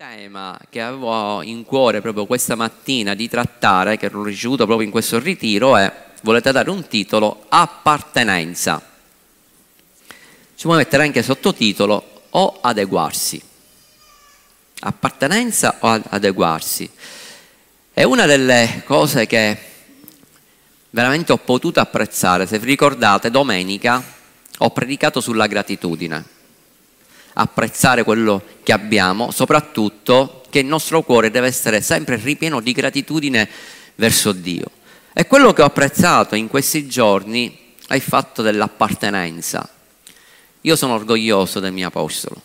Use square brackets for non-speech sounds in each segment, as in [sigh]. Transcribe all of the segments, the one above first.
tema che avevo in cuore proprio questa mattina di trattare, che l'ho ricevuto proprio in questo ritiro, è, volete dare un titolo, appartenenza. Ci può mettere anche sottotitolo o adeguarsi. Appartenenza o adeguarsi. È una delle cose che veramente ho potuto apprezzare. Se vi ricordate, domenica ho predicato sulla gratitudine apprezzare quello che abbiamo, soprattutto che il nostro cuore deve essere sempre ripieno di gratitudine verso Dio. E quello che ho apprezzato in questi giorni è il fatto dell'appartenenza. Io sono orgoglioso del mio apostolo,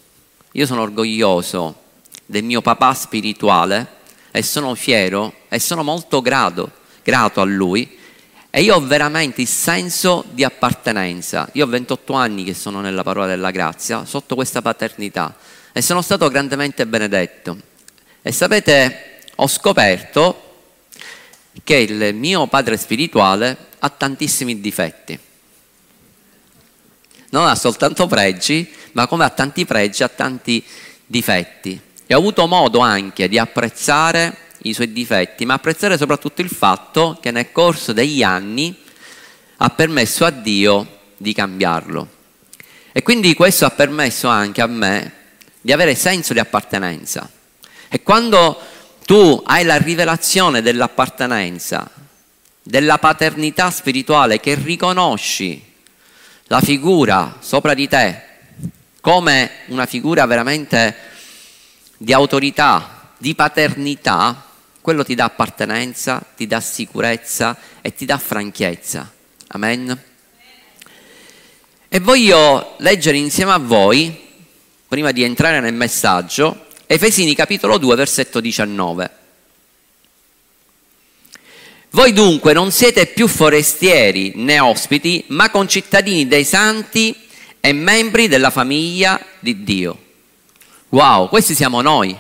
io sono orgoglioso del mio papà spirituale e sono fiero e sono molto grato, grato a lui e io ho veramente il senso di appartenenza. Io ho 28 anni che sono nella parola della grazia, sotto questa paternità, e sono stato grandemente benedetto. E sapete, ho scoperto che il mio padre spirituale ha tantissimi difetti. Non ha soltanto pregi, ma come ha tanti pregi, ha tanti difetti. E ho avuto modo anche di apprezzare i suoi difetti, ma apprezzare soprattutto il fatto che nel corso degli anni ha permesso a Dio di cambiarlo. E quindi questo ha permesso anche a me di avere senso di appartenenza. E quando tu hai la rivelazione dell'appartenenza, della paternità spirituale, che riconosci la figura sopra di te come una figura veramente di autorità, di paternità, quello ti dà appartenenza, ti dà sicurezza e ti dà franchezza. Amen. E voglio leggere insieme a voi, prima di entrare nel messaggio, Efesini capitolo 2, versetto 19. Voi dunque non siete più forestieri né ospiti, ma concittadini dei santi e membri della famiglia di Dio. Wow, questi siamo noi.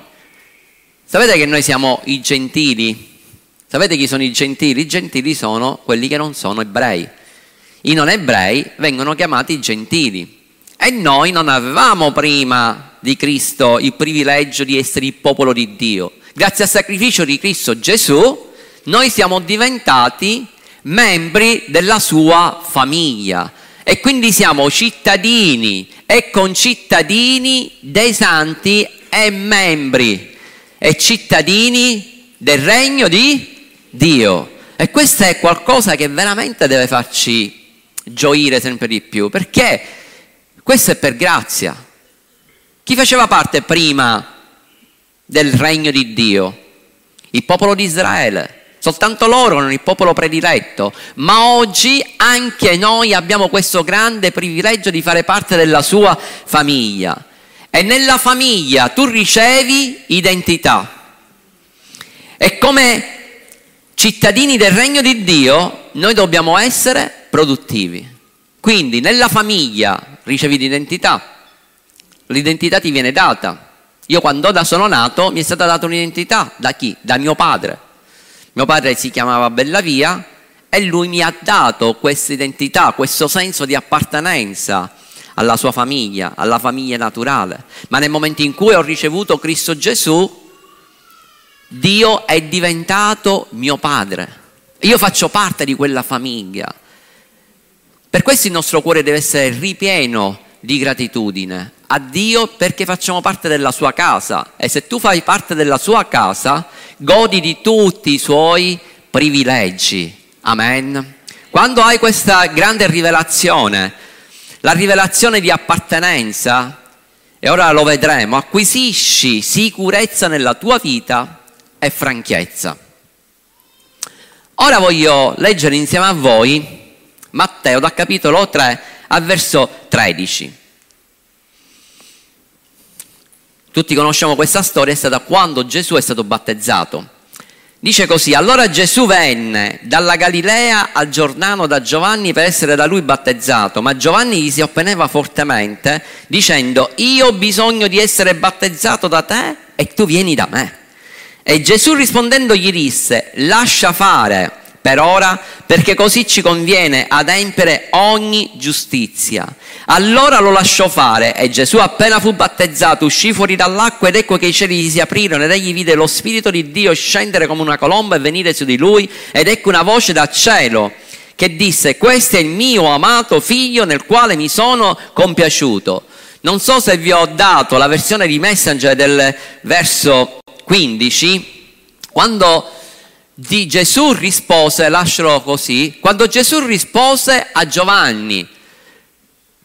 Sapete che noi siamo i gentili? Sapete chi sono i gentili? I gentili sono quelli che non sono ebrei. I non ebrei vengono chiamati gentili. E noi non avevamo prima di Cristo il privilegio di essere il popolo di Dio. Grazie al sacrificio di Cristo Gesù, noi siamo diventati membri della sua famiglia e quindi siamo cittadini e concittadini dei santi e membri e cittadini del regno di Dio. E questo è qualcosa che veramente deve farci gioire sempre di più, perché questo è per grazia. Chi faceva parte prima del regno di Dio? Il popolo di Israele. Soltanto loro erano il popolo prediletto, ma oggi anche noi abbiamo questo grande privilegio di fare parte della sua famiglia e nella famiglia tu ricevi identità. E come cittadini del regno di Dio noi dobbiamo essere produttivi. Quindi nella famiglia ricevi l'identità, l'identità ti viene data. Io quando da sono nato mi è stata data un'identità, da chi? Da mio padre. Mio padre si chiamava Bellavia e lui mi ha dato questa identità, questo senso di appartenenza alla sua famiglia, alla famiglia naturale. Ma nel momento in cui ho ricevuto Cristo Gesù, Dio è diventato mio padre. Io faccio parte di quella famiglia. Per questo il nostro cuore deve essere ripieno di gratitudine a Dio perché facciamo parte della sua casa e se tu fai parte della sua casa godi di tutti i suoi privilegi. Amen. Quando hai questa grande rivelazione la rivelazione di appartenenza, e ora lo vedremo, acquisisci sicurezza nella tua vita e franchezza. Ora voglio leggere insieme a voi Matteo da capitolo 3 al verso 13. Tutti conosciamo questa storia, è stata quando Gesù è stato battezzato. Dice così, allora Gesù venne dalla Galilea al Giordano da Giovanni per essere da lui battezzato, ma Giovanni gli si opponeva fortemente dicendo, io ho bisogno di essere battezzato da te e tu vieni da me. E Gesù rispondendo gli disse, lascia fare, per ora, perché così ci conviene adempiere ogni giustizia. Allora lo lasciò fare e Gesù appena fu battezzato uscì fuori dall'acqua ed ecco che i cieli si aprirono ed egli vide lo Spirito di Dio scendere come una colomba e venire su di lui ed ecco una voce dal cielo che disse questo è il mio amato figlio nel quale mi sono compiaciuto. Non so se vi ho dato la versione di Messenger del verso 15, quando di Gesù rispose, lascialo così, quando Gesù rispose a Giovanni,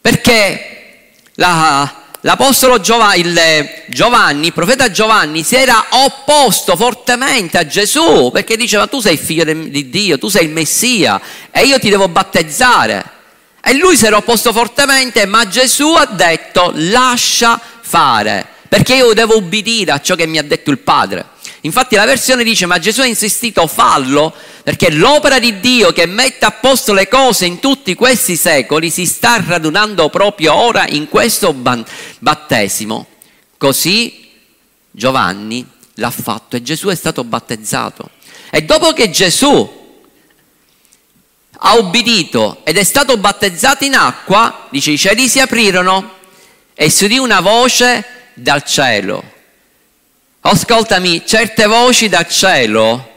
perché la, l'apostolo Giovanni, il Giovanni, il profeta Giovanni, si era opposto fortemente a Gesù, perché diceva tu sei figlio di Dio, tu sei il Messia e io ti devo battezzare. E lui si era opposto fortemente, ma Gesù ha detto lascia fare, perché io devo ubbidire a ciò che mi ha detto il Padre. Infatti la versione dice, ma Gesù ha insistito, fallo, perché l'opera di Dio che mette a posto le cose in tutti questi secoli si sta radunando proprio ora in questo battesimo. Così Giovanni l'ha fatto e Gesù è stato battezzato. E dopo che Gesù ha obbedito ed è stato battezzato in acqua, dice i cieli si aprirono e si udì una voce dal cielo Ascoltami, certe voci dal cielo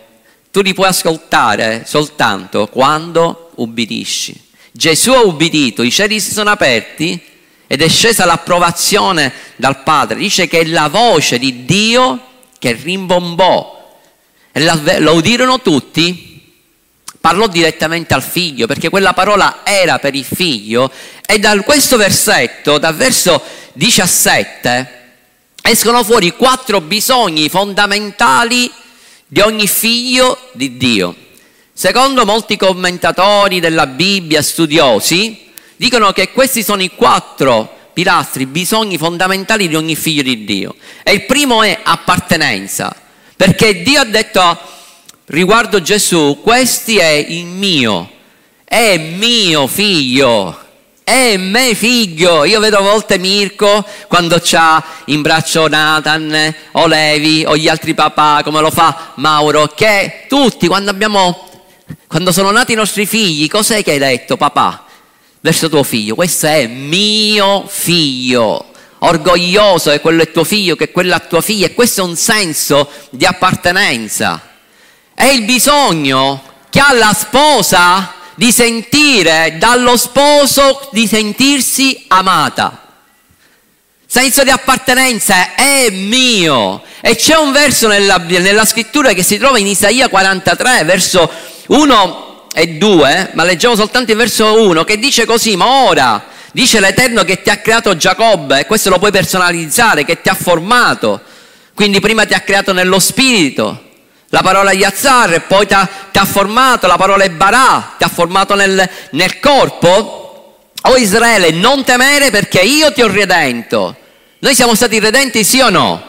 tu li puoi ascoltare soltanto quando ubbidisci. Gesù ha ubbidito, i cieli si sono aperti ed è scesa l'approvazione dal Padre. Dice che è la voce di Dio che rimbombò e la, lo udirono tutti. Parlò direttamente al figlio perché quella parola era per il figlio e da questo versetto, dal verso 17, escono fuori quattro bisogni fondamentali di ogni figlio di Dio. Secondo molti commentatori della Bibbia, studiosi, dicono che questi sono i quattro pilastri, bisogni fondamentali di ogni figlio di Dio. E il primo è appartenenza, perché Dio ha detto riguardo Gesù, questo è il mio, è mio figlio. È me figlio, io vedo a volte Mirko quando c'ha in braccio Nathan o Levi o gli altri papà, come lo fa Mauro, che tutti quando abbiamo, quando sono nati i nostri figli, cos'è che hai detto papà verso tuo figlio? Questo è mio figlio, orgoglioso che quello è tuo figlio, che quella è tua figlia e questo è un senso di appartenenza. È il bisogno che ha la sposa di sentire dallo sposo di sentirsi amata. Senso di appartenenza è mio. E c'è un verso nella, nella scrittura che si trova in Isaia 43, verso 1 e 2, ma leggiamo soltanto il verso 1, che dice così, ma ora dice l'Eterno che ti ha creato Giacobbe, e questo lo puoi personalizzare, che ti ha formato, quindi prima ti ha creato nello spirito, la parola Yazzar, poi ti ha, ti ha formato, la parola Barà, ti ha formato nel, nel corpo. O Israele, non temere perché io ti ho redento. Noi siamo stati redenti, sì o no?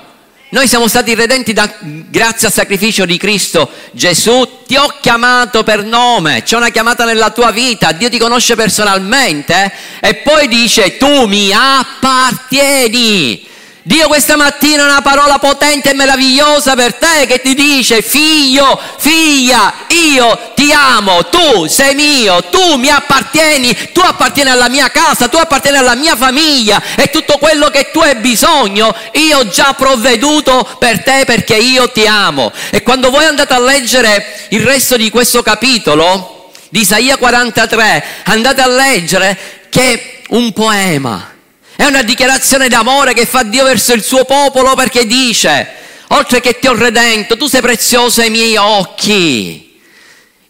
Noi siamo stati redenti da, grazie al sacrificio di Cristo Gesù. Ti ho chiamato per nome, c'è una chiamata nella tua vita, Dio ti conosce personalmente eh? e poi dice tu mi appartieni. Dio questa mattina ha una parola potente e meravigliosa per te che ti dice figlio, figlia, io ti amo, tu sei mio, tu mi appartieni, tu appartieni alla mia casa, tu appartieni alla mia famiglia e tutto quello che tu hai bisogno io ho già provveduto per te perché io ti amo. E quando voi andate a leggere il resto di questo capitolo di Isaia 43, andate a leggere che un poema è una dichiarazione d'amore che fa Dio verso il suo popolo perché dice, oltre che ti ho redento, tu sei prezioso ai miei occhi,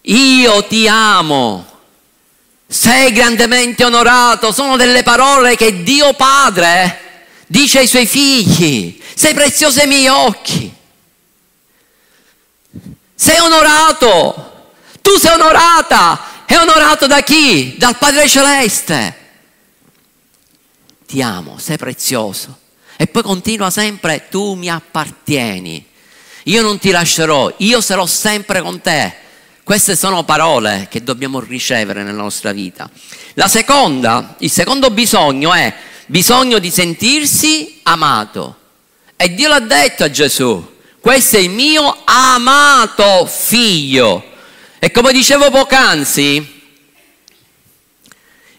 io ti amo, sei grandemente onorato, sono delle parole che Dio Padre dice ai suoi figli, sei prezioso ai miei occhi, sei onorato, tu sei onorata, è onorato da chi? Dal Padre Celeste ti amo, sei prezioso. E poi continua sempre, tu mi appartieni, io non ti lascerò, io sarò sempre con te. Queste sono parole che dobbiamo ricevere nella nostra vita. La seconda, il secondo bisogno è bisogno di sentirsi amato. E Dio l'ha detto a Gesù, questo è il mio amato figlio. E come dicevo poc'anzi,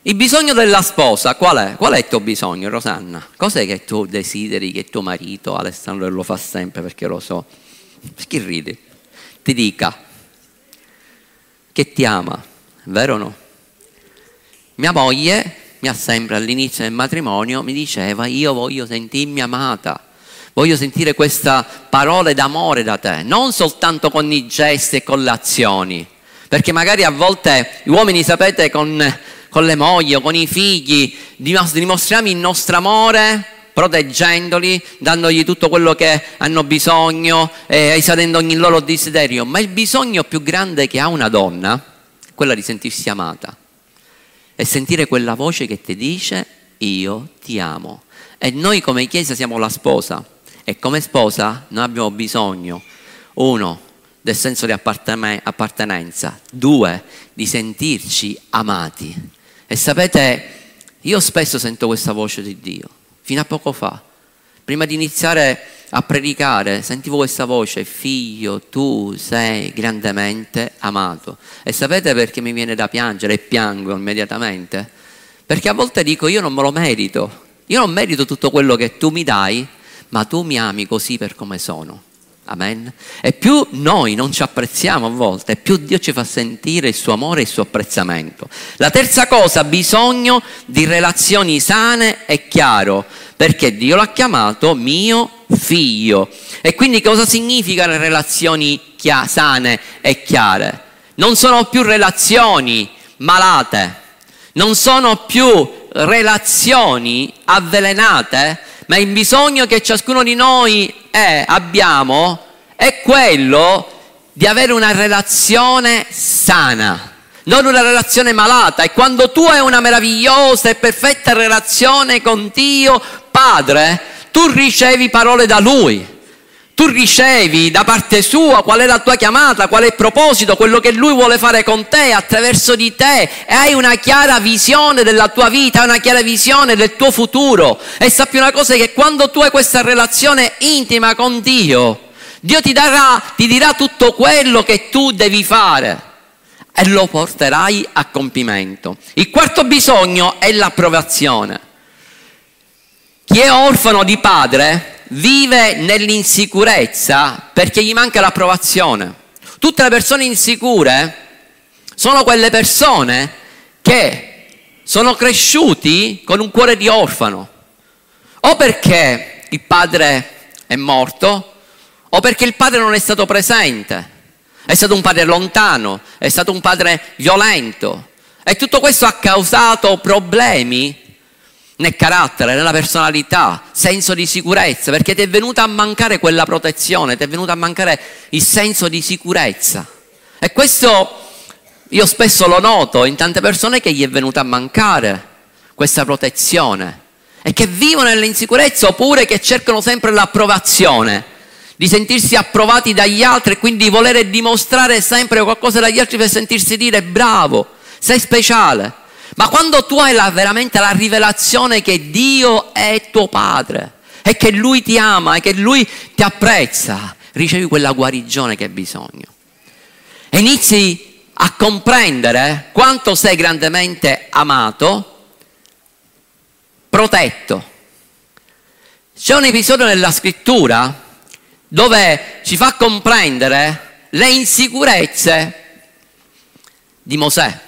il bisogno della sposa, qual è? Qual è il tuo bisogno, Rosanna? Cos'è che tu desideri che tuo marito, Alessandro lo fa sempre perché lo so, perché ridi, ti dica che ti ama, vero o no? Mia moglie mi ha sempre all'inizio del matrimonio mi diceva io voglio sentirmi amata, voglio sentire queste parole d'amore da te, non soltanto con i gesti e con le azioni, perché magari a volte gli uomini, sapete, con con le mogli o con i figli, dimostriamo il nostro amore proteggendoli, dandogli tutto quello che hanno bisogno, eh, esaudendo ogni loro desiderio, ma il bisogno più grande che ha una donna è quello di sentirsi amata e sentire quella voce che ti dice io ti amo. E noi come Chiesa siamo la sposa e come sposa noi abbiamo bisogno, uno, del senso di appartenenza, due, di sentirci amati. E sapete, io spesso sento questa voce di Dio, fino a poco fa. Prima di iniziare a predicare, sentivo questa voce, figlio, tu sei grandemente amato. E sapete perché mi viene da piangere e piango immediatamente? Perché a volte dico, io non me lo merito, io non merito tutto quello che tu mi dai, ma tu mi ami così per come sono. Amen. E più noi non ci apprezziamo a volte, più Dio ci fa sentire il suo amore e il suo apprezzamento. La terza cosa, bisogno di relazioni sane e chiaro, perché Dio l'ha chiamato mio figlio. E quindi cosa significa le relazioni chia- sane e chiare? Non sono più relazioni malate, non sono più relazioni avvelenate, ma il bisogno che ciascuno di noi è, abbiamo è quello di avere una relazione sana, non una relazione malata. E quando tu hai una meravigliosa e perfetta relazione con Dio, Padre, tu ricevi parole da Lui tu ricevi da parte sua qual è la tua chiamata, qual è il proposito, quello che lui vuole fare con te, attraverso di te e hai una chiara visione della tua vita, una chiara visione del tuo futuro e sappi una cosa che quando tu hai questa relazione intima con Dio, Dio ti, darà, ti dirà tutto quello che tu devi fare e lo porterai a compimento. Il quarto bisogno è l'approvazione. Chi è orfano di padre vive nell'insicurezza perché gli manca l'approvazione. Tutte le persone insicure sono quelle persone che sono cresciuti con un cuore di orfano, o perché il padre è morto, o perché il padre non è stato presente, è stato un padre lontano, è stato un padre violento. E tutto questo ha causato problemi nel carattere, nella personalità, senso di sicurezza, perché ti è venuta a mancare quella protezione, ti è venuta a mancare il senso di sicurezza. E questo io spesso lo noto in tante persone che gli è venuta a mancare questa protezione e che vivono nell'insicurezza oppure che cercano sempre l'approvazione, di sentirsi approvati dagli altri e quindi volere dimostrare sempre qualcosa dagli altri per sentirsi dire bravo, sei speciale. Ma quando tu hai la, veramente la rivelazione che Dio è tuo padre e che Lui ti ama e che Lui ti apprezza, ricevi quella guarigione che hai bisogno. E inizi a comprendere quanto sei grandemente amato, protetto. C'è un episodio nella scrittura dove ci fa comprendere le insicurezze di Mosè.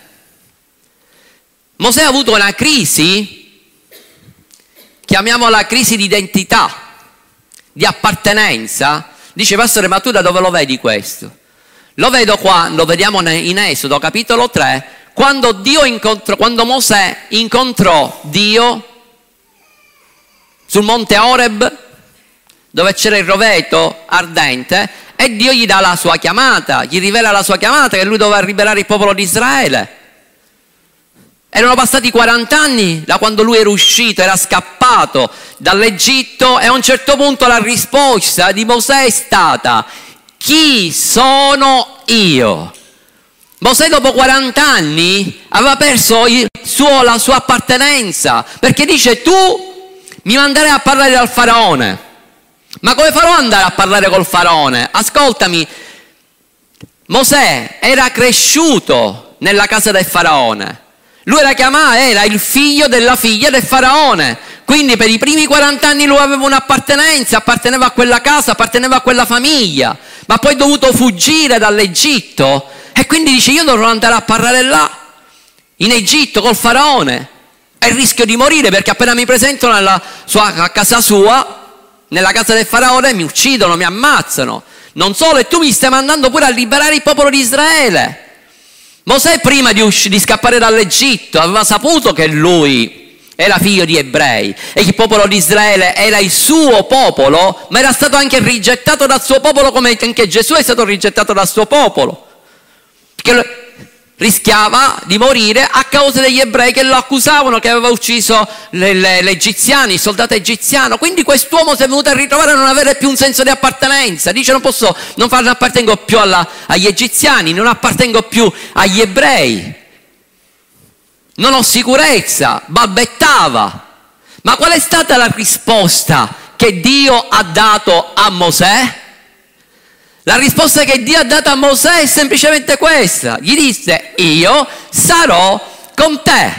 Mosè ha avuto una crisi, chiamiamola crisi di identità, di appartenenza. Dice, pastore, ma tu da dove lo vedi questo? Lo vedo qua, lo vediamo in Esodo capitolo 3, quando, Dio incontrò, quando Mosè incontrò Dio sul monte Oreb, dove c'era il roveto ardente, e Dio gli dà la sua chiamata, gli rivela la sua chiamata, che lui doveva liberare il popolo di Israele. Erano passati 40 anni da quando lui era uscito, era scappato dall'Egitto e a un certo punto la risposta di Mosè è stata chi sono io? Mosè dopo 40 anni aveva perso suo, la sua appartenenza perché dice tu mi manderai a parlare dal faraone. Ma come farò ad andare a parlare col faraone? Ascoltami, Mosè era cresciuto nella casa del faraone. Lui era chiamato, era il figlio della figlia del faraone. Quindi per i primi 40 anni lui aveva un'appartenenza, apparteneva a quella casa, apparteneva a quella famiglia, ma poi è dovuto fuggire dall'Egitto e quindi dice io dovrò andare a parlare là, in Egitto col faraone. E rischio di morire perché appena mi presento sua, a casa sua, nella casa del faraone, mi uccidono, mi ammazzano. Non solo, e tu mi stai mandando pure a liberare il popolo di Israele. Mosè prima di, usci- di scappare dall'Egitto aveva saputo che lui era figlio di ebrei e il popolo di Israele era il suo popolo, ma era stato anche rigettato dal suo popolo come anche Gesù è stato rigettato dal suo popolo. Perché rischiava di morire a causa degli ebrei che lo accusavano che aveva ucciso l'egiziano, il soldato egiziano. Quindi quest'uomo si è venuto a ritrovare a non avere più un senso di appartenenza. Dice non posso, non, non appartengo più alla, agli egiziani, non appartengo più agli ebrei. Non ho sicurezza, balbettava. Ma qual è stata la risposta che Dio ha dato a Mosè? La risposta che Dio ha dato a Mosè è semplicemente questa. Gli disse, io sarò con te.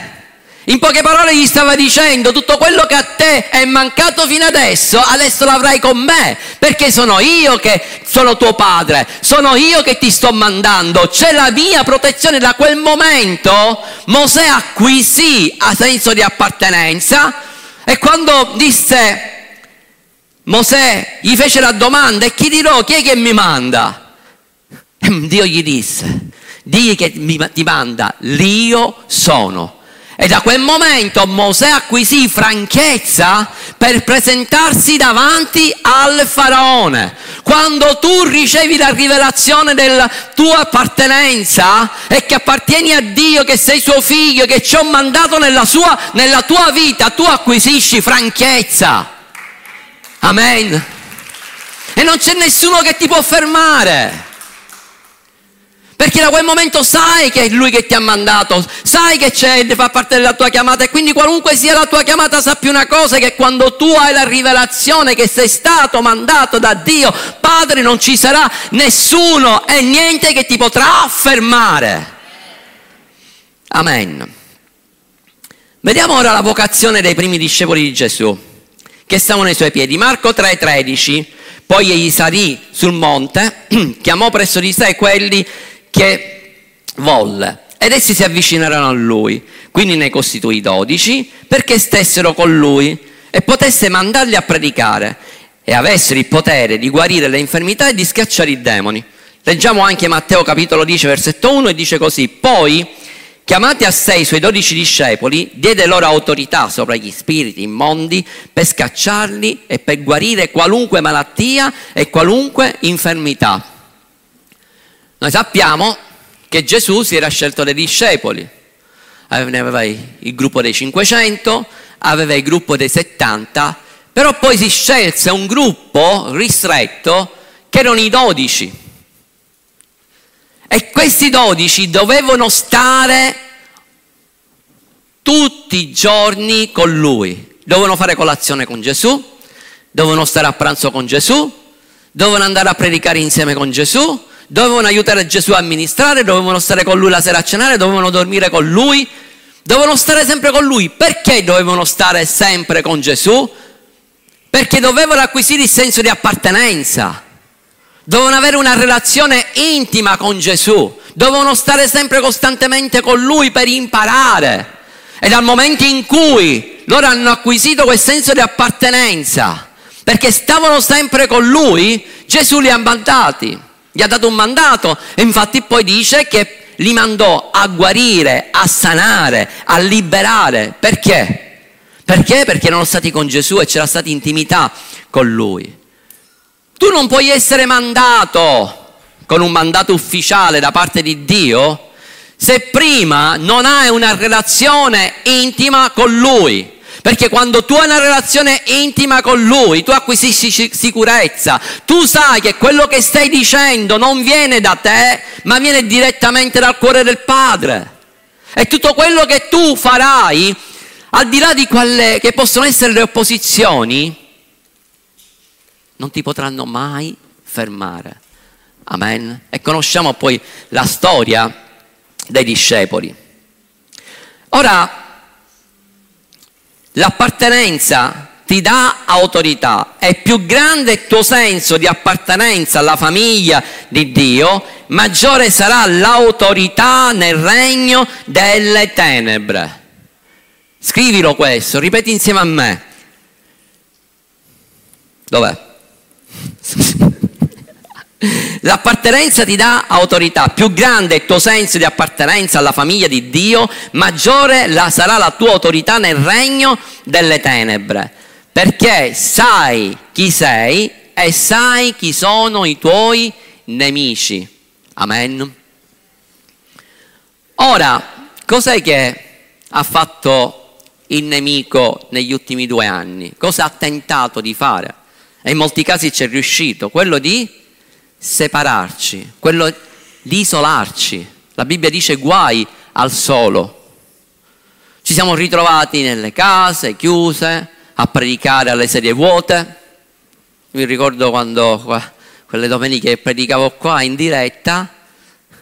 In poche parole gli stava dicendo, tutto quello che a te è mancato fino adesso, adesso l'avrai con me, perché sono io che sono tuo padre, sono io che ti sto mandando, c'è la mia protezione. Da quel momento Mosè acquisì a senso di appartenenza e quando disse Mosè gli fece la domanda e chi dirò chi è che mi manda? [laughs] Dio gli disse, Dio che mi, ti manda, l'io sono. E da quel momento Mosè acquisì franchezza per presentarsi davanti al faraone. Quando tu ricevi la rivelazione della tua appartenenza e che appartieni a Dio, che sei suo figlio, che ci ho mandato nella, sua, nella tua vita, tu acquisisci franchezza. Amen. E non c'è nessuno che ti può fermare. Perché da quel momento sai che è Lui che ti ha mandato, sai che c'è, fa parte della tua chiamata e quindi qualunque sia la tua chiamata sappi una cosa, che quando tu hai la rivelazione che sei stato mandato da Dio, Padre, non ci sarà nessuno e niente che ti potrà fermare. Amen. Vediamo ora la vocazione dei primi discepoli di Gesù che stavano ai suoi piedi. Marco 3:13, poi egli salì sul monte, [clears throat] chiamò presso di sé quelli che volle ed essi si avvicinarono a lui, quindi ne costituì dodici perché stessero con lui e potesse mandarli a predicare e avessero il potere di guarire le infermità e di scacciare i demoni. Leggiamo anche Matteo capitolo 10 versetto 1 e dice così, poi Chiamati a sé i suoi dodici discepoli, diede loro autorità sopra gli spiriti immondi per scacciarli e per guarire qualunque malattia e qualunque infermità. Noi sappiamo che Gesù si era scelto dei discepoli, aveva il gruppo dei 500, aveva il gruppo dei 70, però poi si scelse un gruppo ristretto che erano i dodici. E questi dodici dovevano stare tutti i giorni con lui. Dovevano fare colazione con Gesù, dovevano stare a pranzo con Gesù, dovevano andare a predicare insieme con Gesù, dovevano aiutare Gesù a ministrare, dovevano stare con lui la sera a cenare, dovevano dormire con lui, dovevano stare sempre con lui. Perché dovevano stare sempre con Gesù? Perché dovevano acquisire il senso di appartenenza dovevano avere una relazione intima con Gesù, dovevano stare sempre costantemente con Lui per imparare. E dal momento in cui loro hanno acquisito quel senso di appartenenza, perché stavano sempre con Lui, Gesù li ha mandati, gli ha dato un mandato e infatti poi dice che li mandò a guarire, a sanare, a liberare. Perché? Perché? Perché erano stati con Gesù e c'era stata intimità con Lui. Tu non puoi essere mandato con un mandato ufficiale da parte di Dio se prima non hai una relazione intima con Lui. Perché quando tu hai una relazione intima con Lui, tu acquisisci sicurezza, tu sai che quello che stai dicendo non viene da te, ma viene direttamente dal cuore del Padre. E tutto quello che tu farai, al di là di quelle che possono essere le opposizioni, non ti potranno mai fermare. Amen. E conosciamo poi la storia dei discepoli. Ora, l'appartenenza ti dà autorità, è più grande il tuo senso di appartenenza alla famiglia di Dio, maggiore sarà l'autorità nel regno delle tenebre. Scrivilo questo, ripeti insieme a me. Dov'è? [laughs] L'appartenenza ti dà autorità, più grande è il tuo senso di appartenenza alla famiglia di Dio, maggiore la, sarà la tua autorità nel regno delle tenebre, perché sai chi sei e sai chi sono i tuoi nemici. Amen. Ora, cos'è che ha fatto il nemico negli ultimi due anni? Cosa ha tentato di fare? E in molti casi ci è riuscito, quello di separarci, quello di isolarci. La Bibbia dice guai al solo. Ci siamo ritrovati nelle case chiuse a predicare alle sedie vuote. Mi ricordo quando quelle domeniche predicavo qua in diretta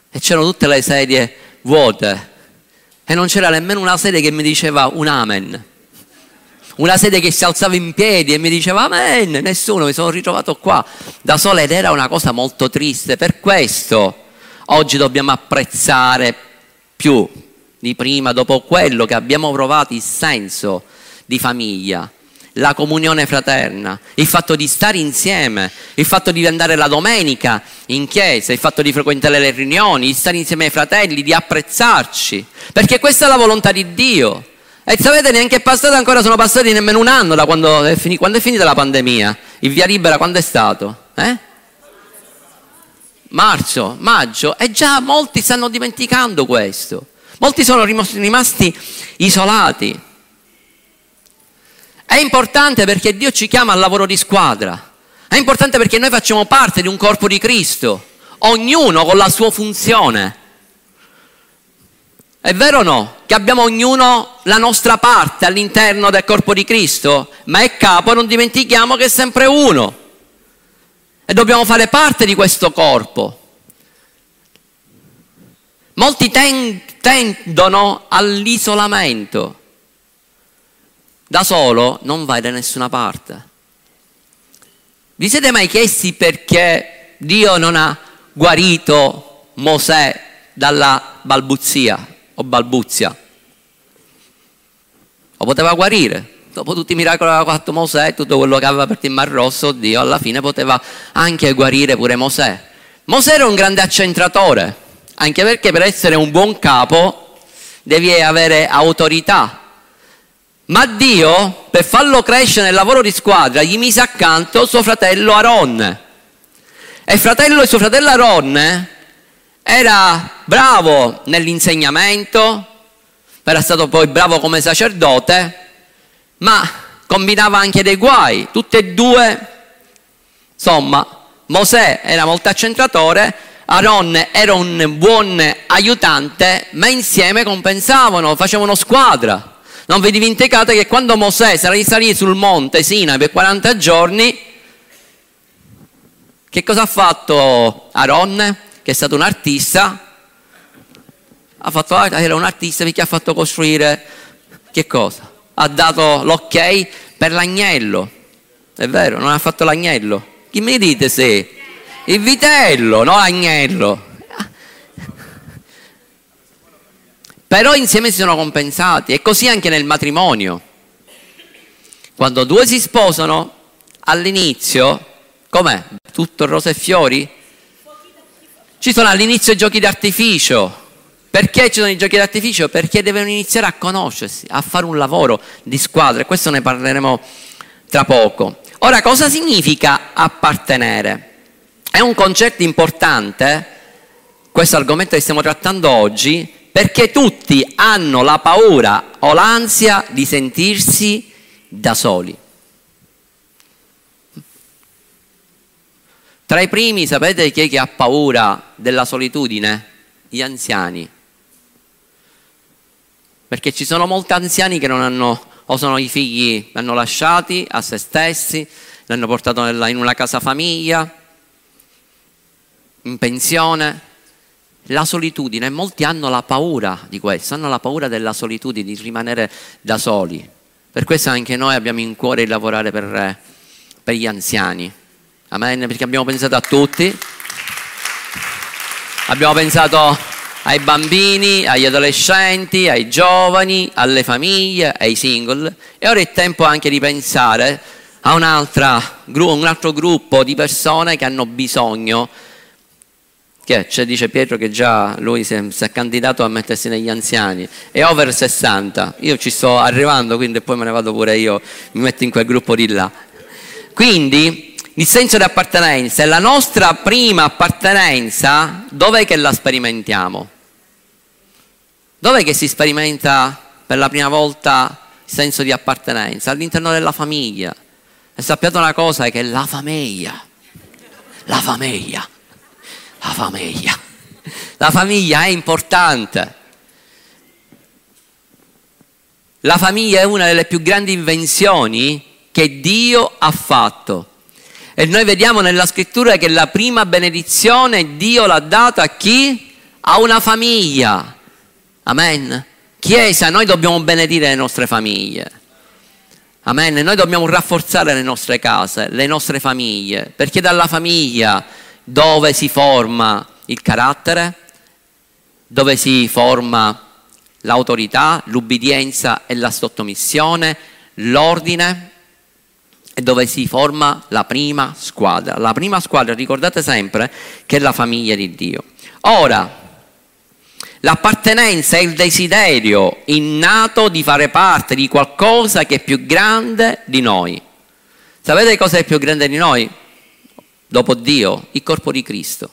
e c'erano tutte le sedie vuote e non c'era nemmeno una sedia che mi diceva un amen una sede che si alzava in piedi e mi diceva amen, nessuno, mi sono ritrovato qua da sola ed era una cosa molto triste. Per questo oggi dobbiamo apprezzare più di prima, dopo quello che abbiamo provato, il senso di famiglia, la comunione fraterna, il fatto di stare insieme, il fatto di andare la domenica in chiesa, il fatto di frequentare le riunioni, di stare insieme ai fratelli, di apprezzarci, perché questa è la volontà di Dio. E sapete, neanche è passato ancora, sono passati nemmeno un anno da quando è, finita, quando è finita la pandemia. Il via libera quando è stato? Eh? Marzo, maggio, e già molti stanno dimenticando questo. Molti sono rimasti isolati. È importante perché Dio ci chiama al lavoro di squadra. È importante perché noi facciamo parte di un corpo di Cristo, ognuno con la sua funzione. È vero o no? Che abbiamo ognuno la nostra parte all'interno del corpo di Cristo, ma è capo, non dimentichiamo che è sempre uno. E dobbiamo fare parte di questo corpo. Molti ten- tendono all'isolamento. Da solo non vai da nessuna parte. Vi siete mai chiesti perché Dio non ha guarito Mosè dalla balbuzia? O balbuzia. Lo poteva guarire. Dopo tutti i miracoli che aveva fatto Mosè, tutto quello che aveva aperto il Mar Rosso, Dio alla fine poteva anche guarire pure Mosè. Mosè era un grande accentratore, anche perché per essere un buon capo devi avere autorità. Ma Dio, per farlo crescere nel lavoro di squadra, gli mise accanto suo fratello Aaron. E fratello e suo fratello Aaron era bravo nell'insegnamento, era stato poi bravo come sacerdote, ma combinava anche dei guai. Tutte e due, insomma, Mosè era molto accentratore, Aaron era un buon aiutante, ma insieme compensavano, facevano squadra. Non vi dimenticate che quando Mosè sarà risalito sul monte Sinai per 40 giorni, che cosa ha fatto Aaron? Che è stato un artista, ha fatto, era un artista perché ha fatto costruire che cosa? Ha dato l'ok per l'agnello, è vero, non ha fatto l'agnello. Chi mi dite se? Il vitello, no l'agnello. Però insieme si sono compensati e così anche nel matrimonio. Quando due si sposano, all'inizio, com'è? Tutto rose e fiori? Ci sono all'inizio i giochi d'artificio. Perché ci sono i giochi d'artificio? Perché devono iniziare a conoscersi, a fare un lavoro di squadra e questo ne parleremo tra poco. Ora, cosa significa appartenere? È un concetto importante, questo argomento che stiamo trattando oggi, perché tutti hanno la paura o l'ansia di sentirsi da soli. Tra i primi sapete chi è che ha paura della solitudine? Gli anziani. Perché ci sono molti anziani che non hanno, o sono i figli, li hanno lasciati a se stessi, li hanno portato in una casa famiglia. in pensione, la solitudine, molti hanno la paura di questo, hanno la paura della solitudine, di rimanere da soli. Per questo anche noi abbiamo in cuore di lavorare per, per gli anziani. Amen, perché abbiamo pensato a tutti. Abbiamo pensato ai bambini, agli adolescenti, ai giovani, alle famiglie, ai single. E ora è tempo anche di pensare a un altro gruppo di persone che hanno bisogno che c'è, dice Pietro che già lui si è, si è, candidato a mettersi negli anziani, è over 60, io ci sto arrivando, quindi poi me ne vado pure io, mi metto in quel gruppo di là. Quindi il senso di appartenenza è la nostra prima appartenenza, dov'è che la sperimentiamo? Dov'è che si sperimenta per la prima volta il senso di appartenenza? All'interno della famiglia. E sappiate una cosa, che la famiglia, la famiglia la famiglia. La famiglia è importante. La famiglia è una delle più grandi invenzioni che Dio ha fatto. E noi vediamo nella scrittura che la prima benedizione Dio l'ha data a chi? A una famiglia. Amen. Chiesa, noi dobbiamo benedire le nostre famiglie. Amen. Noi dobbiamo rafforzare le nostre case, le nostre famiglie, perché dalla famiglia dove si forma il carattere, dove si forma l'autorità, l'ubbidienza e la sottomissione, l'ordine dove si forma la prima squadra. La prima squadra, ricordate sempre, che è la famiglia di Dio. Ora, l'appartenenza è il desiderio innato di fare parte di qualcosa che è più grande di noi. Sapete cosa è più grande di noi? dopo Dio, il corpo di Cristo.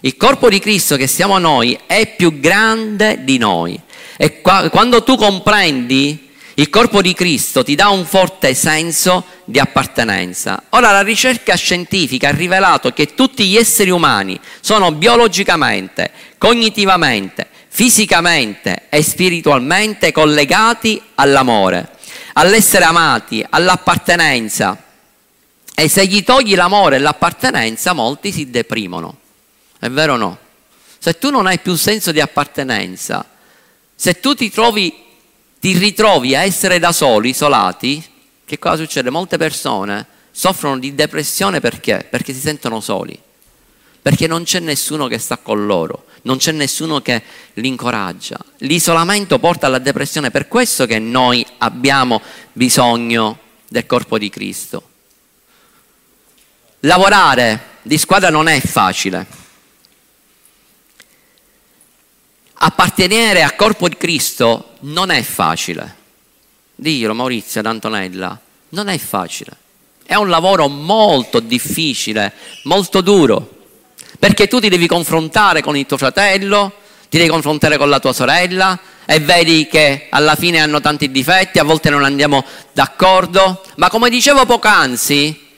Il corpo di Cristo che siamo noi è più grande di noi. E qua, quando tu comprendi il corpo di Cristo ti dà un forte senso di appartenenza. Ora la ricerca scientifica ha rivelato che tutti gli esseri umani sono biologicamente, cognitivamente, fisicamente e spiritualmente collegati all'amore, all'essere amati, all'appartenenza e se gli togli l'amore e l'appartenenza, molti si deprimono. È vero o no? Se tu non hai più senso di appartenenza, se tu ti, trovi, ti ritrovi a essere da soli, isolati, che cosa succede? Molte persone soffrono di depressione perché? Perché si sentono soli, perché non c'è nessuno che sta con loro, non c'è nessuno che li incoraggia. L'isolamento porta alla depressione, per questo che noi abbiamo bisogno del corpo di Cristo. Lavorare di squadra non è facile. Appartenere al corpo di Cristo non è facile. Dillo Maurizio ed Antonella, non è facile. È un lavoro molto difficile, molto duro, perché tu ti devi confrontare con il tuo fratello, ti devi confrontare con la tua sorella e vedi che alla fine hanno tanti difetti, a volte non andiamo d'accordo, ma come dicevo poc'anzi,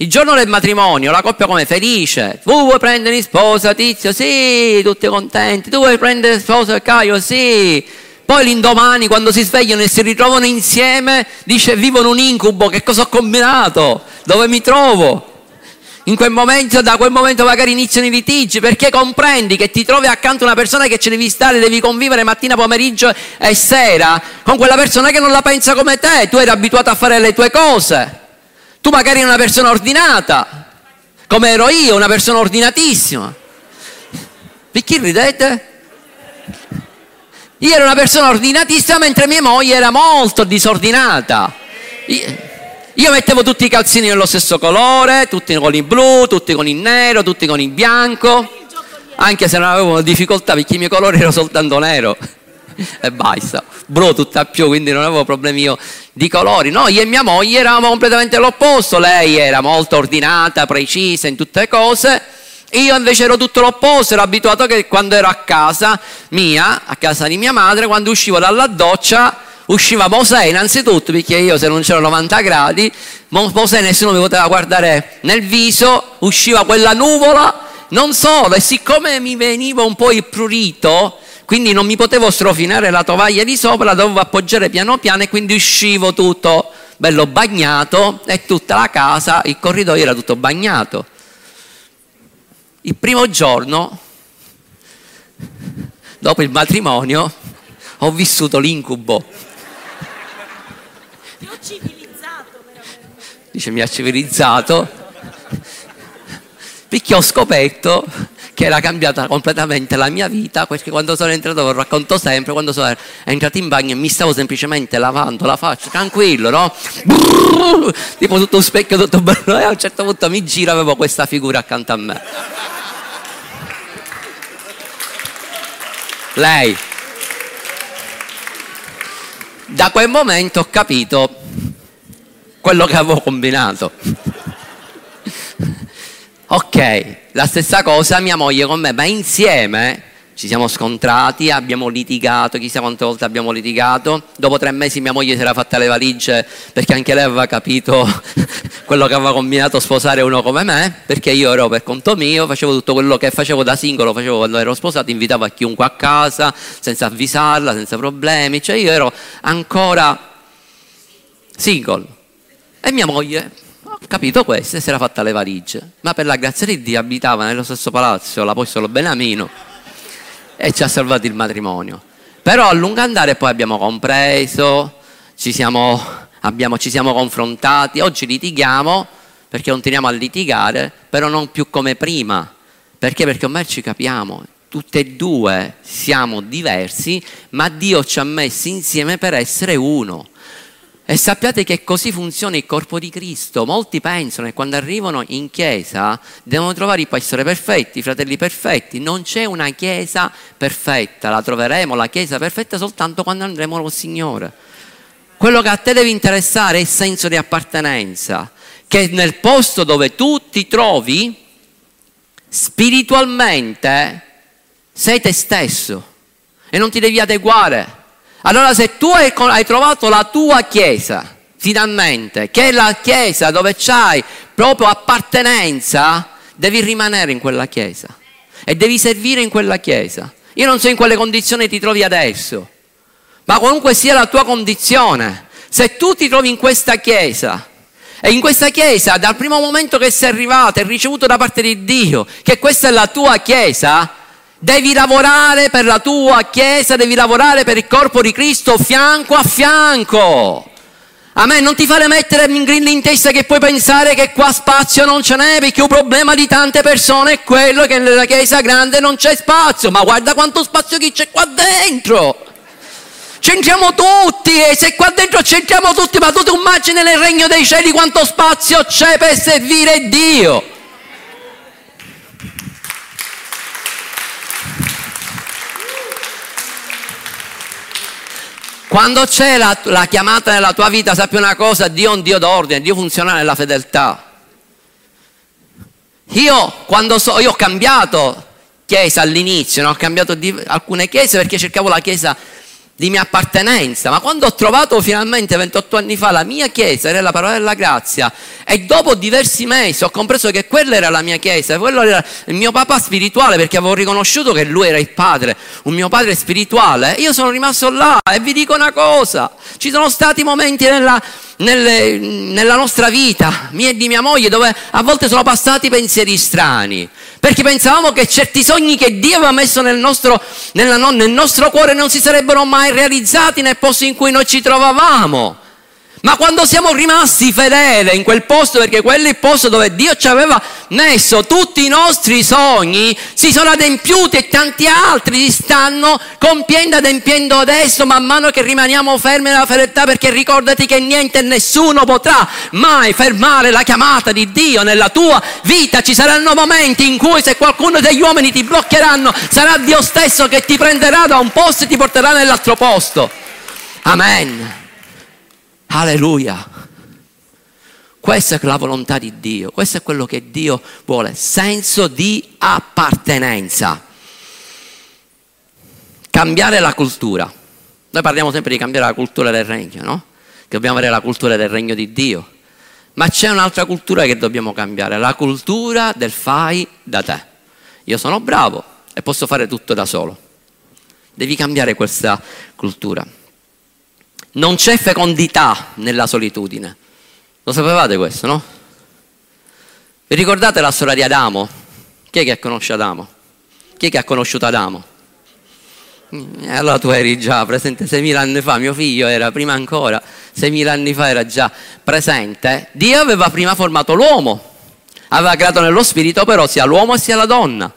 il giorno del matrimonio, la coppia come felice. Tu vuoi prendere in sposa Tizio? Sì, tutti contenti. Tu vuoi prendere in sposa Caio? Sì. Poi l'indomani, quando si svegliano e si ritrovano insieme, dice vivono un incubo, che cosa ho combinato? Dove mi trovo? In quel momento, da quel momento magari iniziano i litigi, perché comprendi che ti trovi accanto a una persona che ci devi stare, devi convivere mattina, pomeriggio e sera, con quella persona che non la pensa come te, tu eri abituato a fare le tue cose. Tu magari eri una persona ordinata, come ero io, una persona ordinatissima. Perché ridete? Io ero una persona ordinatissima mentre mia moglie era molto disordinata. Io, mettevo tutti i calzini dello stesso colore, tutti con il blu, tutti con il nero, tutti con il bianco, anche se non avevo difficoltà perché i miei colori erano soltanto nero [laughs] e basta. Blu tutta più, quindi non avevo problemi io di colori. Noi io e mia moglie eravamo completamente l'opposto, lei era molto ordinata, precisa in tutte le cose. Io invece ero tutto l'opposto, ero abituato che quando ero a casa mia, a casa di mia madre, quando uscivo dalla doccia, usciva Mosè innanzitutto, perché io se non c'erano 90 gradi, Mosè nessuno mi poteva guardare nel viso, usciva quella nuvola, non solo, e siccome mi veniva un po' il prurito, quindi non mi potevo strofinare la tovaglia di sopra, la dovevo appoggiare piano piano e quindi uscivo tutto bello bagnato e tutta la casa, il corridoio era tutto bagnato. Il primo giorno, dopo il matrimonio, ho vissuto l'incubo. Ti ho civilizzato veramente. Dice, mi ha civilizzato, perché ho scoperto che era cambiata completamente la mia vita, perché quando sono entrato, lo racconto sempre, quando sono entrato in bagno mi stavo semplicemente lavando la faccia, tranquillo, no? Brrr, tipo tutto un specchio, tutto bello, e a un certo punto mi giro avevo questa figura accanto a me. Lei. Da quel momento ho capito quello che avevo combinato. Ok, la stessa cosa mia moglie con me, ma insieme ci siamo scontrati, abbiamo litigato, chissà quante volte abbiamo litigato. Dopo tre mesi mia moglie si era fatta le valigie perché anche lei aveva capito [laughs] quello che aveva combinato sposare uno come me, perché io ero per conto mio, facevo tutto quello che facevo da singolo, facevo quando ero sposato, invitavo a chiunque a casa, senza avvisarla, senza problemi, cioè io ero ancora single. E mia moglie ho capito questo e si era fatta le valigie. Ma per la grazia di Dio abitava nello stesso palazzo l'Apostolo Benamino e ci ha salvato il matrimonio. Però a lungo andare poi abbiamo compreso, ci siamo, abbiamo, ci siamo confrontati, oggi litighiamo perché continuiamo a litigare, però non più come prima. Perché? Perché ormai ci capiamo, tutte e due siamo diversi, ma Dio ci ha messi insieme per essere uno. E sappiate che così funziona il corpo di Cristo. Molti pensano che quando arrivano in chiesa devono trovare i pastori perfetti, i fratelli perfetti. Non c'è una chiesa perfetta, la troveremo la chiesa perfetta soltanto quando andremo col Signore. Quello che a te deve interessare è il senso di appartenenza, che nel posto dove tu ti trovi, spiritualmente sei te stesso e non ti devi adeguare allora se tu hai, hai trovato la tua chiesa, finalmente, che è la chiesa dove c'hai proprio appartenenza, devi rimanere in quella chiesa e devi servire in quella chiesa. Io non so in quale condizione ti trovi adesso, ma qualunque sia la tua condizione, se tu ti trovi in questa chiesa e in questa chiesa, dal primo momento che sei arrivato e ricevuto da parte di Dio, che questa è la tua chiesa, Devi lavorare per la tua Chiesa, devi lavorare per il corpo di Cristo fianco a fianco. A me non ti fare mettere in grilli in testa che puoi pensare che qua spazio non ce n'è, perché un problema di tante persone è quello che nella chiesa grande non c'è spazio. Ma guarda quanto spazio che c'è qua dentro. C'entriamo tutti e se qua dentro c'entriamo tutti, ma tu ti immagini nel regno dei cieli quanto spazio c'è per servire Dio. Quando c'è la, la, chiamata nella tua vita, sappi una cosa, Dio è un Dio d'ordine, Dio funziona nella fedeltà. Io, quando so, io ho cambiato chiesa all'inizio, no? ho cambiato di, alcune chiese perché cercavo la chiesa di mia appartenenza, ma quando ho trovato finalmente 28 anni fa la mia chiesa, era la parola della grazia, e dopo diversi mesi ho compreso che quella era la mia chiesa, quello era il mio papà spirituale, perché avevo riconosciuto che lui era il padre, un mio padre spirituale, io sono rimasto là e vi dico una cosa, ci sono stati momenti nella, nelle, nella nostra vita, mia e di mia moglie, dove a volte sono passati pensieri strani, perché pensavamo che certi sogni che Dio aveva messo nel nostro, nella, nel nostro cuore non si sarebbero mai realizzati nel posto in cui noi ci trovavamo. Ma quando siamo rimasti fedeli in quel posto, perché quello è il posto dove Dio ci aveva messo tutti i nostri sogni, si sono adempiuti e tanti altri si stanno compiendo, adempiendo adesso, man mano che rimaniamo fermi nella fedeltà, perché ricordati che niente e nessuno potrà mai fermare la chiamata di Dio nella tua vita. Ci saranno momenti in cui se qualcuno degli uomini ti bloccheranno, sarà Dio stesso che ti prenderà da un posto e ti porterà nell'altro posto. Amen. Alleluia. Questa è la volontà di Dio, questo è quello che Dio vuole, senso di appartenenza. Cambiare la cultura. Noi parliamo sempre di cambiare la cultura del regno, no? Che dobbiamo avere la cultura del regno di Dio. Ma c'è un'altra cultura che dobbiamo cambiare, la cultura del fai da te. Io sono bravo e posso fare tutto da solo. Devi cambiare questa cultura. Non c'è fecondità nella solitudine. Lo sapevate questo, no? Vi ricordate la storia di Adamo? Chi è che conosce Adamo? Chi è che ha conosciuto Adamo? E allora tu eri già presente 6.000 anni fa, mio figlio era prima ancora, 6.000 anni fa era già presente. Dio aveva prima formato l'uomo, aveva creato nello spirito però sia l'uomo sia la donna.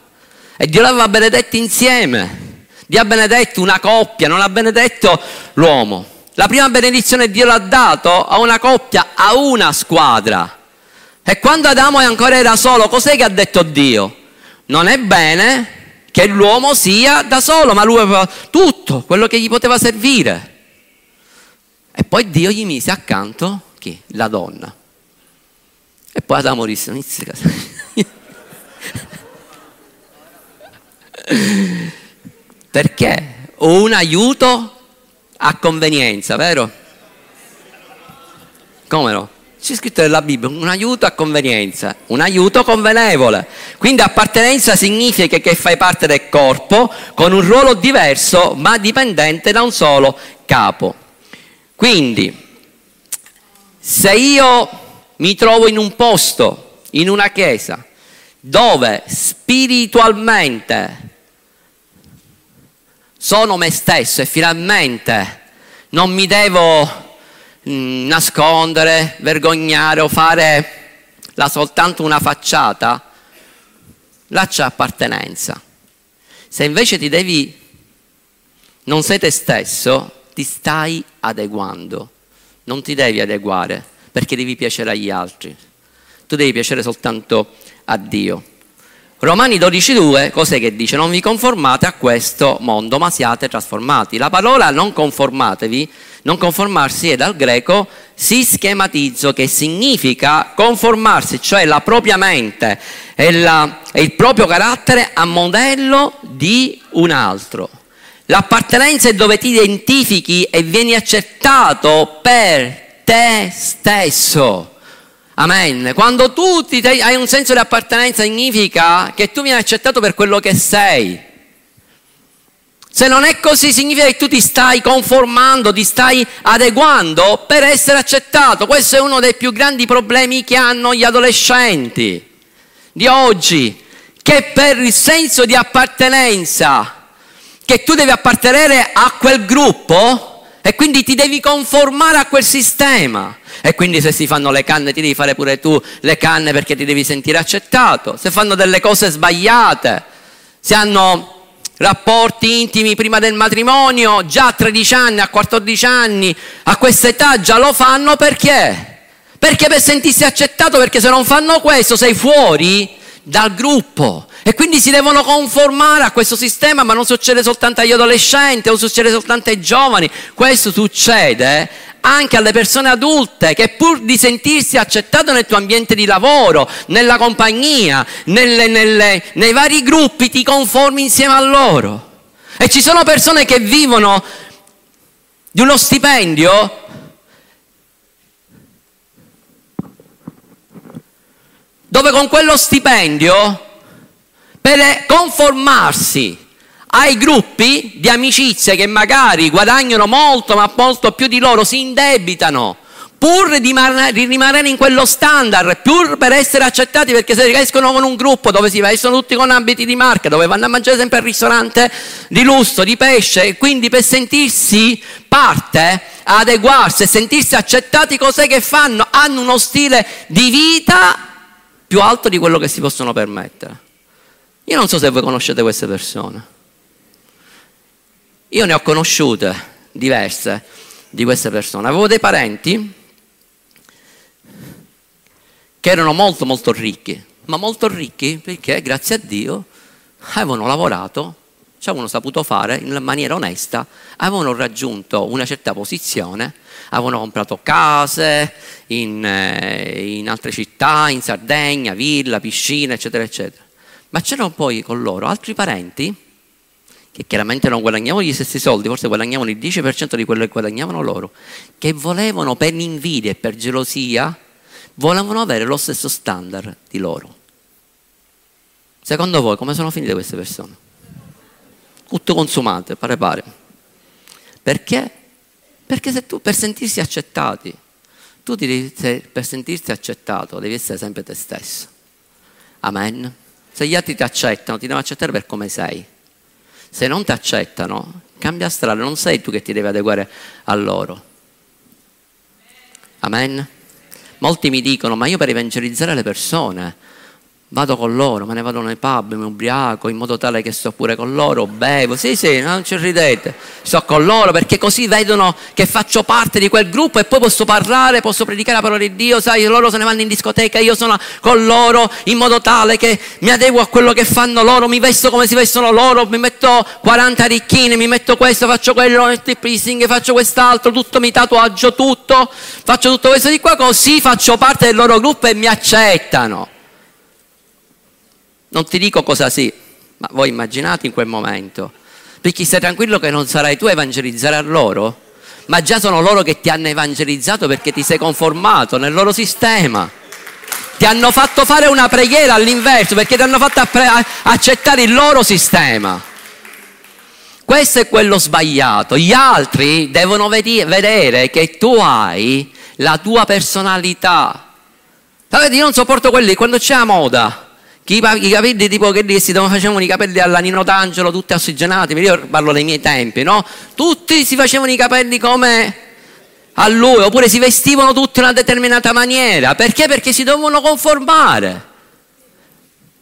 E Dio l'aveva benedetti insieme. Dio ha benedetto una coppia, non ha benedetto l'uomo. La prima benedizione Dio l'ha dato a una coppia, a una squadra. E quando Adamo ancora era solo, cos'è che ha detto Dio? Non è bene che l'uomo sia da solo, ma lui aveva tutto quello che gli poteva servire. E poi Dio gli mise accanto chi? La donna. E poi Adamo disse, inizia [laughs] Perché? Un aiuto a convenienza, vero? Come no? C'è scritto nella Bibbia un aiuto a convenienza, un aiuto convenevole. Quindi appartenenza significa che fai parte del corpo con un ruolo diverso ma dipendente da un solo capo. Quindi, se io mi trovo in un posto, in una chiesa, dove spiritualmente sono me stesso e finalmente non mi devo Mm, nascondere, vergognare o fare la soltanto una facciata, là c'è appartenenza. Se invece ti devi, non sei te stesso, ti stai adeguando, non ti devi adeguare perché devi piacere agli altri, tu devi piacere soltanto a Dio. Romani 12.2, cos'è che dice? Non vi conformate a questo mondo, ma siate trasformati. La parola non conformatevi, non conformarsi è dal greco si schematizzo, che significa conformarsi, cioè la propria mente e, la, e il proprio carattere a modello di un altro. L'appartenenza è dove ti identifichi e vieni accettato per te stesso. Amen. Quando tu ti, hai un senso di appartenenza significa che tu vieni accettato per quello che sei. Se non è così significa che tu ti stai conformando, ti stai adeguando per essere accettato. Questo è uno dei più grandi problemi che hanno gli adolescenti di oggi, che per il senso di appartenenza, che tu devi appartenere a quel gruppo e quindi ti devi conformare a quel sistema. E quindi se si fanno le canne ti devi fare pure tu le canne perché ti devi sentire accettato. Se fanno delle cose sbagliate, se hanno rapporti intimi prima del matrimonio, già a 13 anni, a 14 anni, a questa età già lo fanno perché? Perché per sentirsi accettato, perché se non fanno questo sei fuori dal gruppo. E quindi si devono conformare a questo sistema, ma non succede soltanto agli adolescenti, non succede soltanto ai giovani, questo succede anche alle persone adulte che pur di sentirsi accettato nel tuo ambiente di lavoro, nella compagnia, nelle, nelle, nei vari gruppi, ti conformi insieme a loro. E ci sono persone che vivono di uno stipendio dove con quello stipendio per conformarsi ai gruppi di amicizie che magari guadagnano molto ma molto più di loro, si indebitano pur di rimanere in quello standard, pur per essere accettati perché se escono con un gruppo dove si vestono tutti con abiti di marca, dove vanno a mangiare sempre al ristorante di lusso, di pesce, quindi per sentirsi parte, adeguarsi e sentirsi accettati, cos'è che fanno? Hanno uno stile di vita più alto di quello che si possono permettere. Io non so se voi conoscete queste persone. Io ne ho conosciute diverse di queste persone. Avevo dei parenti che erano molto molto ricchi, ma molto ricchi perché grazie a Dio avevano lavorato, ci avevano saputo fare in maniera onesta, avevano raggiunto una certa posizione, avevano comprato case in, eh, in altre città, in Sardegna, villa, piscina, eccetera, eccetera. Ma c'erano poi con loro altri parenti che chiaramente non guadagnavano gli stessi soldi, forse guadagnavano il 10% di quello che guadagnavano loro, che volevano per invidia e per gelosia, volevano avere lo stesso standard di loro. Secondo voi come sono finite queste persone? Tutto consumate, pare pare. Perché? Perché se tu per sentirsi accettati, tu devi, per sentirsi accettato devi essere sempre te stesso. Amen. Se gli altri ti accettano, ti devono accettare per come sei. Se non ti accettano, cambia strada, non sei tu che ti devi adeguare a loro. Amen. Molti mi dicono, ma io per evangelizzare le persone vado con loro, me ne vado nei pub, mi ubriaco in modo tale che sto pure con loro, bevo, sì sì, non ci ridete, sto con loro perché così vedono che faccio parte di quel gruppo e poi posso parlare, posso predicare la parola di Dio, sai, loro se ne vanno in discoteca, io sono con loro in modo tale che mi adeguo a quello che fanno loro, mi vesto come si vestono loro, mi metto 40 ricchine, mi metto questo, faccio quello, metto il piercing, faccio quest'altro, tutto mi tatuaggio tutto, faccio tutto questo di qua, così faccio parte del loro gruppo e mi accettano. Non ti dico cosa sì, ma voi immaginate in quel momento. Perché stai tranquillo che non sarai tu a evangelizzare a loro, ma già sono loro che ti hanno evangelizzato perché ti sei conformato nel loro sistema. Ti hanno fatto fare una preghiera all'inverso perché ti hanno fatto accettare il loro sistema. Questo è quello sbagliato. Gli altri devono vedere che tu hai la tua personalità. Sapete, io non sopporto quelli quando c'è la moda i capelli tipo che si facevano i capelli alla Nino D'Angelo, tutti ossigenati, io parlo dei miei tempi, no? Tutti si facevano i capelli come a lui, oppure si vestivano tutti in una determinata maniera. Perché? Perché si dovevano conformare.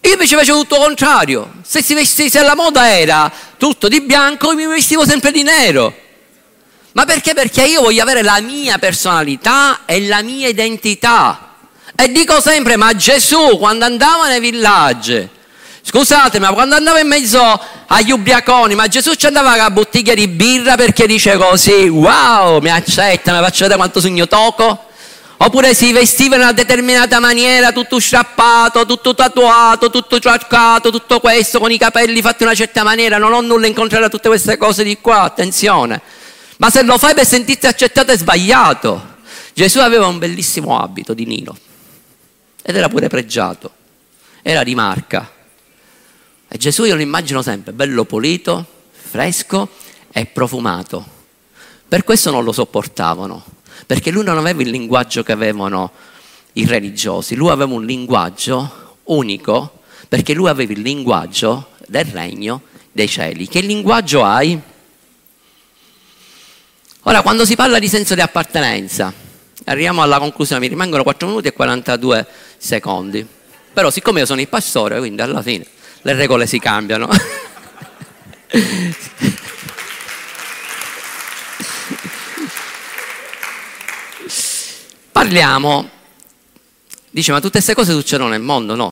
Io invece facevo tutto il contrario. Se, vesti, se la moda era tutto di bianco, mi vestivo sempre di nero. Ma perché? Perché io voglio avere la mia personalità e la mia identità. E dico sempre, ma Gesù quando andava nei villaggi, scusate, ma quando andava in mezzo agli ubriaconi, ma Gesù ci andava con la bottiglia di birra perché dice così, wow, mi accetta, mi faccio vedere quanto sogno tocco? Oppure si vestiva in una determinata maniera, tutto strappato, tutto tatuato, tutto ciarcato, tutto questo, con i capelli fatti in una certa maniera. Non ho nulla in contrario a tutte queste cose di qua, attenzione. Ma se lo fai per sentirti accettato è sbagliato. Gesù aveva un bellissimo abito di nino ed era pure pregiato, era di marca. E Gesù io lo immagino sempre bello pulito, fresco e profumato. Per questo non lo sopportavano, perché lui non aveva il linguaggio che avevano i religiosi, lui aveva un linguaggio unico, perché lui aveva il linguaggio del regno dei cieli. Che linguaggio hai? Ora, quando si parla di senso di appartenenza, arriviamo alla conclusione, mi rimangono 4 minuti e 42 secondi. Però siccome io sono il pastore, quindi alla fine le regole si cambiano. [laughs] Parliamo, dice, ma tutte queste cose succedono nel mondo? No,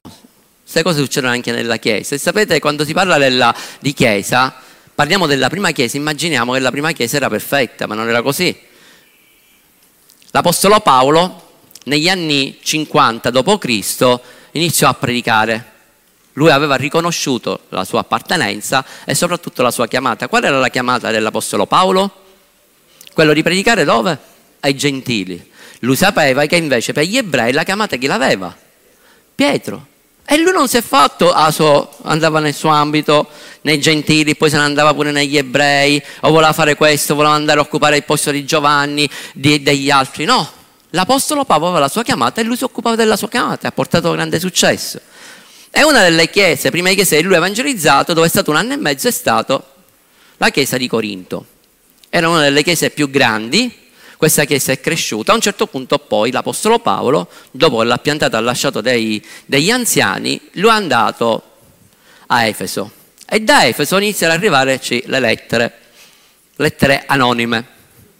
queste cose succedono anche nella Chiesa. E sapete, quando si parla della, di Chiesa, parliamo della prima Chiesa, immaginiamo che la prima Chiesa era perfetta, ma non era così. L'Apostolo Paolo negli anni 50 d.C. iniziò a predicare. Lui aveva riconosciuto la sua appartenenza e soprattutto la sua chiamata. Qual era la chiamata dell'Apostolo Paolo? Quello di predicare dove? Ai gentili. Lui sapeva che invece per gli ebrei la chiamata chi l'aveva? Pietro. E lui non si è fatto, ah, so, andava nel suo ambito, nei gentili, poi se ne andava pure negli ebrei, o voleva fare questo, voleva andare a occupare il posto di Giovanni, di, degli altri. No, l'Apostolo Paolo aveva la sua chiamata e lui si occupava della sua chiamata e ha portato grande successo. E una delle chiese, prime chiese che lui ha evangelizzato, dove è stato un anno e mezzo, è stato la chiesa di Corinto. Era una delle chiese più grandi, questa chiesa è cresciuta. A un certo punto poi l'Apostolo Paolo, dopo che l'ha piantata ha lasciato dei, degli anziani, lo è andato a Efeso. E da Efeso iniziano ad arrivarci le lettere, lettere anonime.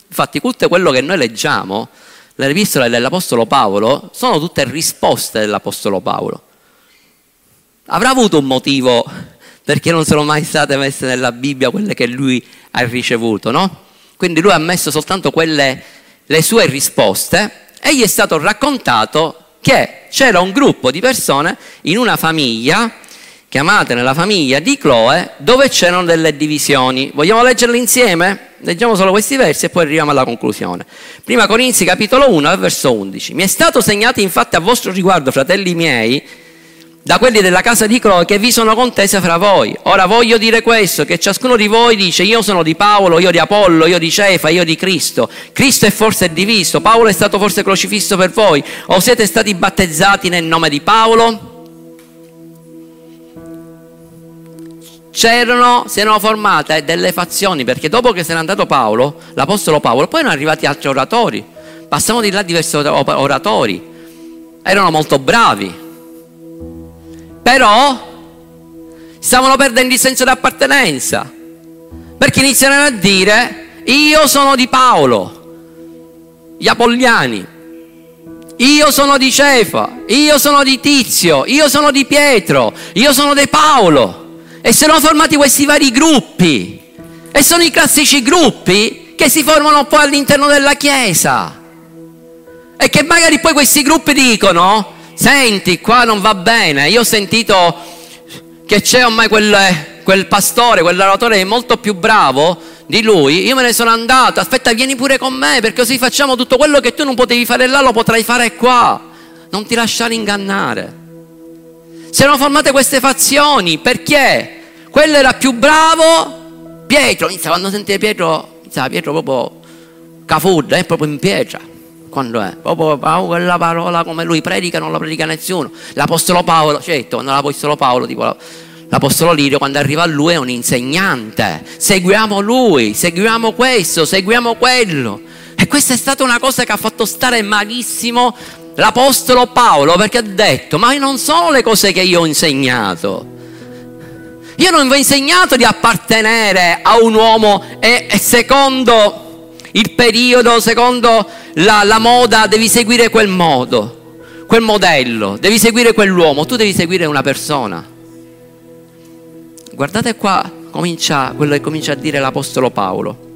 Infatti tutto quello che noi leggiamo, le epistole dell'Apostolo Paolo, sono tutte risposte dell'Apostolo Paolo. Avrà avuto un motivo perché non sono mai state messe nella Bibbia quelle che lui ha ricevuto, no? Quindi lui ha messo soltanto quelle, le sue risposte e gli è stato raccontato che c'era un gruppo di persone in una famiglia, chiamate nella famiglia di Chloe, dove c'erano delle divisioni. Vogliamo leggerle insieme? Leggiamo solo questi versi e poi arriviamo alla conclusione. Prima Corinzi capitolo 1 verso 11. Mi è stato segnato infatti a vostro riguardo, fratelli miei, da quelli della casa di Chloe che vi sono contese fra voi. Ora voglio dire questo, che ciascuno di voi dice io sono di Paolo, io di Apollo, io di Cefa, io di Cristo. Cristo è forse diviso, Paolo è stato forse crocifisso per voi, o siete stati battezzati nel nome di Paolo? c'erano, si erano formate delle fazioni, perché dopo che se n'è andato Paolo, l'Apostolo Paolo, poi erano arrivati altri oratori, passavano di là diversi oratori, erano molto bravi, però stavano perdendo il senso di appartenenza, perché iniziarono a dire, io sono di Paolo, gli Apolliani, io sono di Cefa, io sono di Tizio, io sono di Pietro, io sono di Paolo. E si sono formati questi vari gruppi. E sono i classici gruppi che si formano poi all'interno della Chiesa. E che magari poi questi gruppi dicono, senti, qua non va bene, io ho sentito che c'è ormai quel, quel pastore, quell'oratore è molto più bravo di lui, io me ne sono andato, aspetta vieni pure con me perché così facciamo tutto quello che tu non potevi fare là, lo potrai fare qua. Non ti lasciare ingannare. Si erano formate queste fazioni perché quello era più bravo, Pietro, quando sentite Pietro, Pietro proprio cafurda, è proprio in pietra. Quando è? Proprio quella parola come lui predica non la predica nessuno. L'Apostolo Paolo, certo, non l'Apostolo Paolo, tipo l'Apostolo Lirio quando arriva a lui è un insegnante. Seguiamo lui, seguiamo questo, seguiamo quello. E questa è stata una cosa che ha fatto stare malissimo l'Apostolo Paolo perché ha detto, ma non sono le cose che io ho insegnato. Io non vi ho insegnato di appartenere a un uomo e, e secondo il periodo, secondo la, la moda, devi seguire quel modo, quel modello, devi seguire quell'uomo, tu devi seguire una persona. Guardate qua, comincia, quello che comincia a dire l'Apostolo Paolo.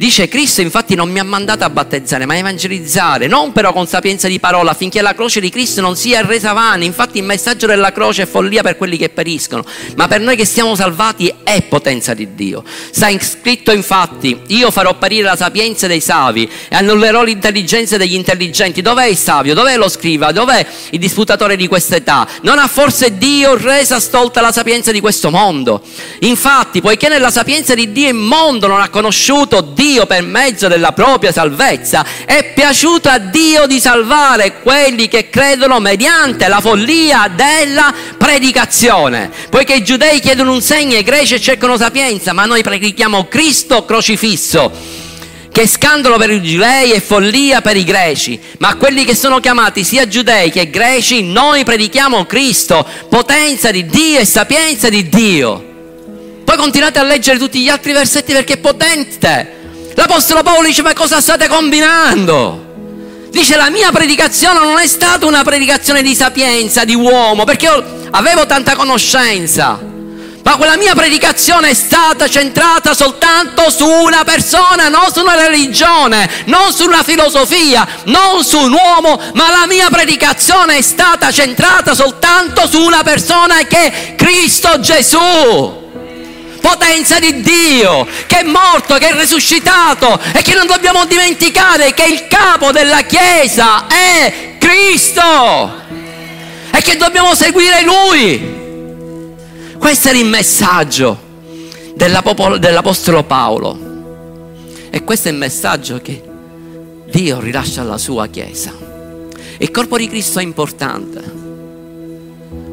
Dice Cristo infatti non mi ha mandato a battezzare ma a evangelizzare, non però con sapienza di parola, affinché la croce di Cristo non sia resa vana. Infatti il messaggio della croce è follia per quelli che periscono, ma per noi che siamo salvati è potenza di Dio. Sta scritto infatti, io farò apparire la sapienza dei savi e annullerò l'intelligenza degli intelligenti. Dov'è il savio? Dov'è lo scriva? Dov'è il disputatore di questa età? Non ha forse Dio resa stolta la sapienza di questo mondo? Infatti, poiché nella sapienza di Dio il mondo non ha conosciuto Dio, Dio per mezzo della propria salvezza, è piaciuto a Dio di salvare quelli che credono mediante la follia della predicazione. Poiché i giudei chiedono un segno i greci cercano sapienza, ma noi predichiamo Cristo crocifisso che scandalo per i giudei e follia per i greci, ma quelli che sono chiamati sia giudei che greci, noi predichiamo Cristo, potenza di Dio e sapienza di Dio. Poi continuate a leggere tutti gli altri versetti perché è potente. L'Apostolo Paolo dice ma cosa state combinando? Dice la mia predicazione non è stata una predicazione di sapienza, di uomo, perché io avevo tanta conoscenza. Ma quella mia predicazione è stata centrata soltanto su una persona, non su una religione, non su una filosofia, non su un uomo, ma la mia predicazione è stata centrata soltanto su una persona che è Cristo Gesù potenza di Dio, che è morto, che è risuscitato e che non dobbiamo dimenticare che il capo della Chiesa è Cristo e che dobbiamo seguire Lui. Questo era il messaggio dell'Apostolo Paolo e questo è il messaggio che Dio rilascia alla sua Chiesa. Il corpo di Cristo è importante.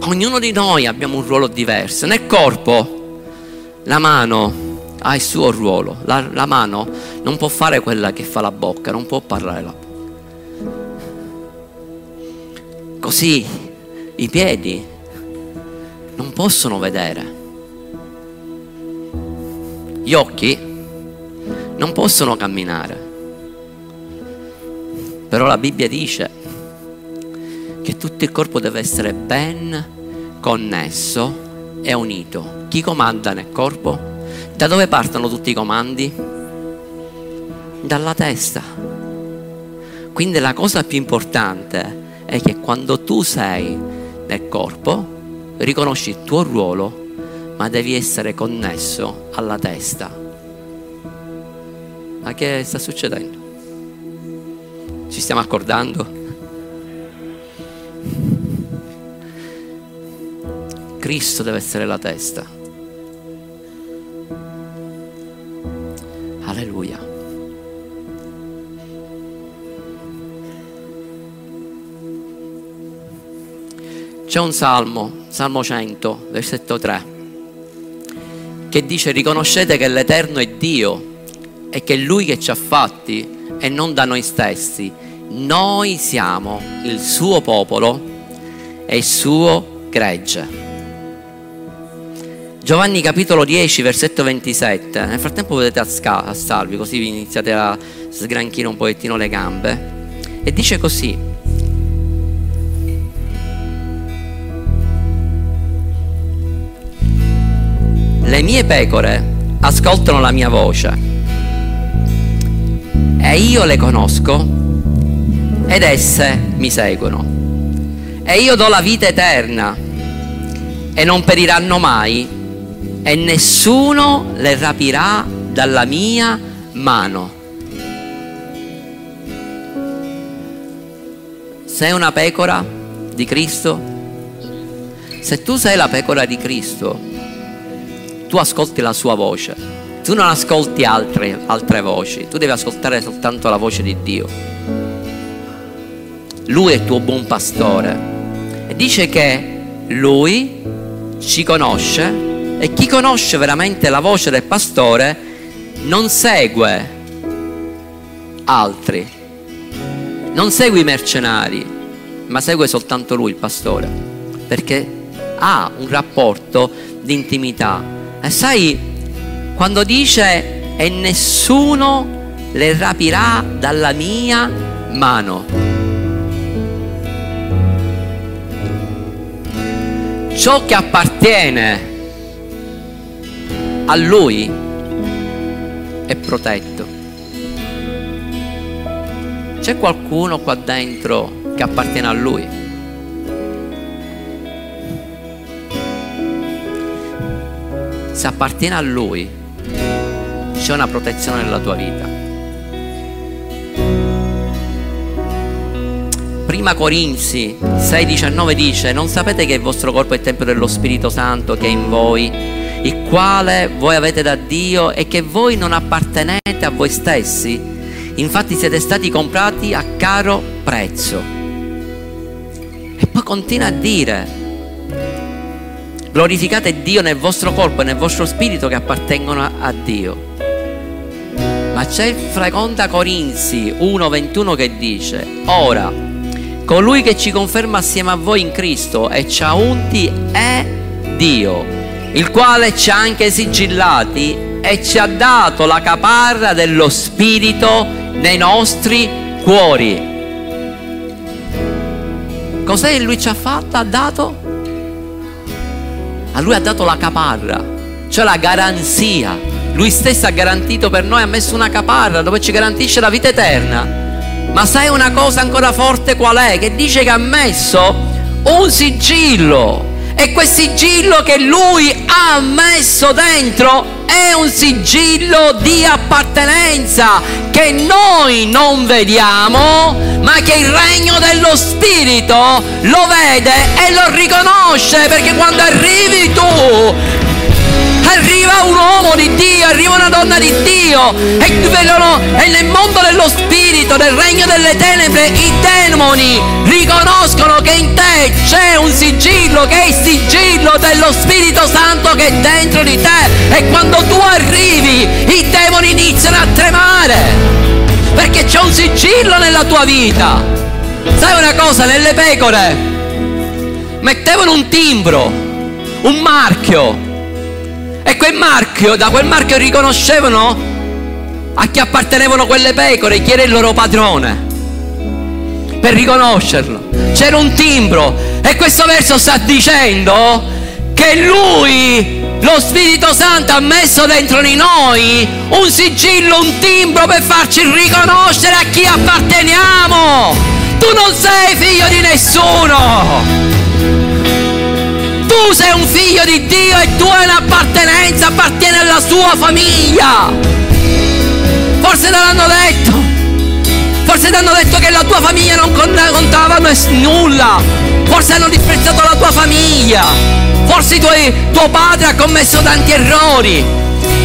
Ognuno di noi abbiamo un ruolo diverso. Nel corpo la mano ha il suo ruolo, la, la mano non può fare quella che fa la bocca, non può parlare la bocca. Così i piedi non possono vedere. Gli occhi non possono camminare. Però la Bibbia dice che tutto il corpo deve essere ben connesso e unito chi comanda nel corpo? Da dove partono tutti i comandi? Dalla testa. Quindi la cosa più importante è che quando tu sei nel corpo, riconosci il tuo ruolo, ma devi essere connesso alla testa. Ma che sta succedendo? Ci stiamo accordando? Cristo deve essere la testa. Alleluia. C'è un salmo, Salmo 100, versetto 3, che dice riconoscete che l'Eterno è Dio e che è Lui che ci ha fatti e non da noi stessi. Noi siamo il suo popolo e il suo gregge. Giovanni capitolo 10, versetto 27. Nel frattempo potete alzarvi, così vi iniziate a sgranchire un pochettino le gambe. E dice così. Le mie pecore ascoltano la mia voce e io le conosco ed esse mi seguono. E io do la vita eterna e non periranno mai e nessuno le rapirà dalla mia mano. Sei una pecora di Cristo? Se tu sei la pecora di Cristo, tu ascolti la sua voce, tu non ascolti altre, altre voci, tu devi ascoltare soltanto la voce di Dio. Lui è il tuo buon pastore e dice che lui ci conosce e chi conosce veramente la voce del pastore non segue altri, non segue i mercenari, ma segue soltanto lui, il pastore, perché ha un rapporto di intimità. E sai, quando dice e nessuno le rapirà dalla mia mano. Ciò che appartiene a lui è protetto. C'è qualcuno qua dentro che appartiene a lui? Se appartiene a lui, c'è una protezione nella tua vita. Prima Corinzi 6:19 dice: Non sapete che il vostro corpo è il tempio dello Spirito Santo che è in voi? Il quale voi avete da Dio e che voi non appartenete a voi stessi, infatti siete stati comprati a caro prezzo. E poi continua a dire, glorificate Dio nel vostro corpo e nel vostro spirito che appartengono a Dio. Ma c'è il seconda Corinzi 1:21 che dice, ora, colui che ci conferma assieme a voi in Cristo e ci ha unti è Dio il quale ci ha anche sigillati e ci ha dato la caparra dello Spirito nei nostri cuori. Cos'è lui ci ha fatto? Ha dato? A lui ha dato la caparra, cioè la garanzia. Lui stesso ha garantito per noi, ha messo una caparra dove ci garantisce la vita eterna. Ma sai una cosa ancora forte qual è? Che dice che ha messo un sigillo e quel sigillo che lui ha messo dentro è un sigillo di appartenenza che noi non vediamo, ma che il regno dello Spirito lo vede e lo riconosce, perché quando arrivi tu arriva un uomo di Dio, arriva una donna di Dio e vedono e nel mondo dello spirito, nel regno delle tenebre, i demoni riconoscono che in te c'è un sigillo, che è il sigillo dello Spirito Santo che è dentro di te e quando tu arrivi i demoni iniziano a tremare perché c'è un sigillo nella tua vita. Sai una cosa, nelle pecore mettevano un timbro, un marchio e quel marchio, da quel marchio riconoscevano a chi appartenevano quelle pecore, chi era il loro padrone. Per riconoscerlo. C'era un timbro. E questo verso sta dicendo che lui, lo Spirito Santo, ha messo dentro di noi un sigillo, un timbro per farci riconoscere a chi apparteniamo. Tu non sei figlio di nessuno tu sei un figlio di Dio e tu hai un'appartenenza, appartiene alla sua famiglia. Forse te l'hanno detto, forse ti hanno detto che la tua famiglia non contava nulla, forse hanno disprezzato la tua famiglia, forse tuo padre ha commesso tanti errori,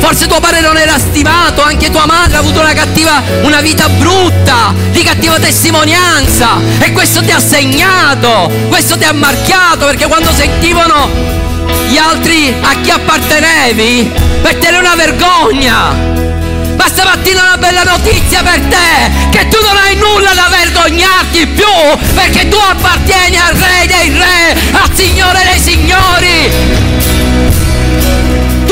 Forse tuo padre non era stimato, anche tua madre ha avuto una cattiva, una vita brutta, di cattiva testimonianza. E questo ti ha segnato, questo ti ha marchiato, perché quando sentivano gli altri a chi appartenevi? Per te è una vergogna. Ma stamattina una bella notizia per te, che tu non hai nulla da vergognarti più, perché tu appartieni al Re dei Re, al Signore dei Signori.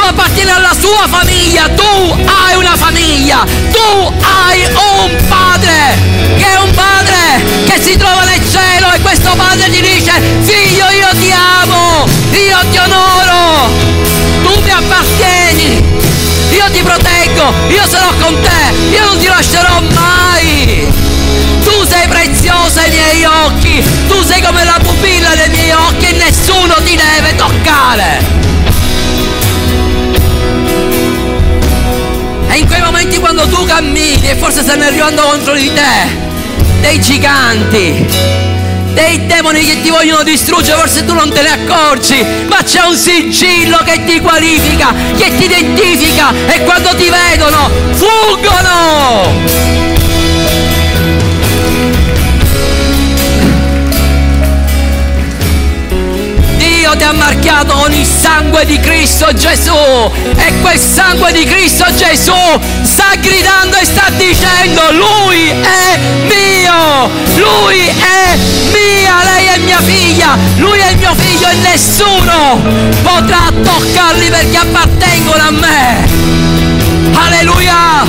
Tu appartieni alla sua famiglia, tu hai una famiglia, tu hai un padre, che è un padre che si trova nel cielo e questo padre ti dice, figlio io ti amo, io ti onoro, tu mi appartieni, io ti proteggo, io sarò con te, io non ti lascerò mai. Tu sei preziosa ai miei occhi, tu sei come la pupilla dei miei occhi e nessuno ti deve toccare. E in quei momenti quando tu cammini e forse stanno arrivando contro di te dei giganti, dei demoni che ti vogliono distruggere, forse tu non te ne accorgi, ma c'è un sigillo che ti qualifica, che ti identifica e quando ti vedono fuggono. Ha marchiato con il sangue di Cristo Gesù e quel sangue di Cristo Gesù sta gridando e sta dicendo lui è mio, lui è mia, lei è mia figlia, lui è il mio figlio e nessuno potrà toccarli perché appartengono a me. Alleluia!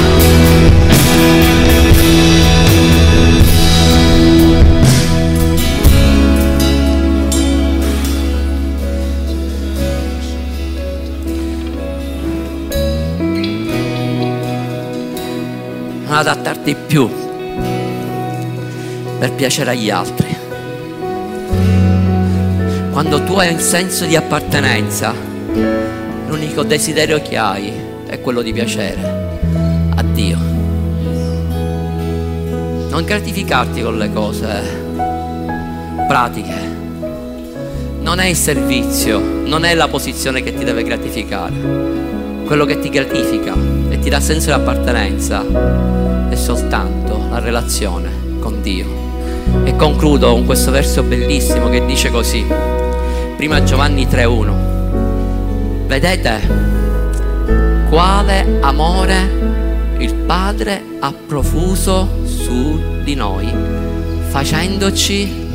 Adattarti più per piacere agli altri. Quando tu hai un senso di appartenenza, l'unico desiderio che hai è quello di piacere a Dio. Non gratificarti con le cose pratiche. Non è il servizio, non è la posizione che ti deve gratificare. Quello che ti gratifica ti dà senso di appartenenza è soltanto la relazione con Dio. E concludo con questo verso bellissimo che dice così, prima Giovanni 3.1, vedete quale amore il Padre ha profuso su di noi, facendoci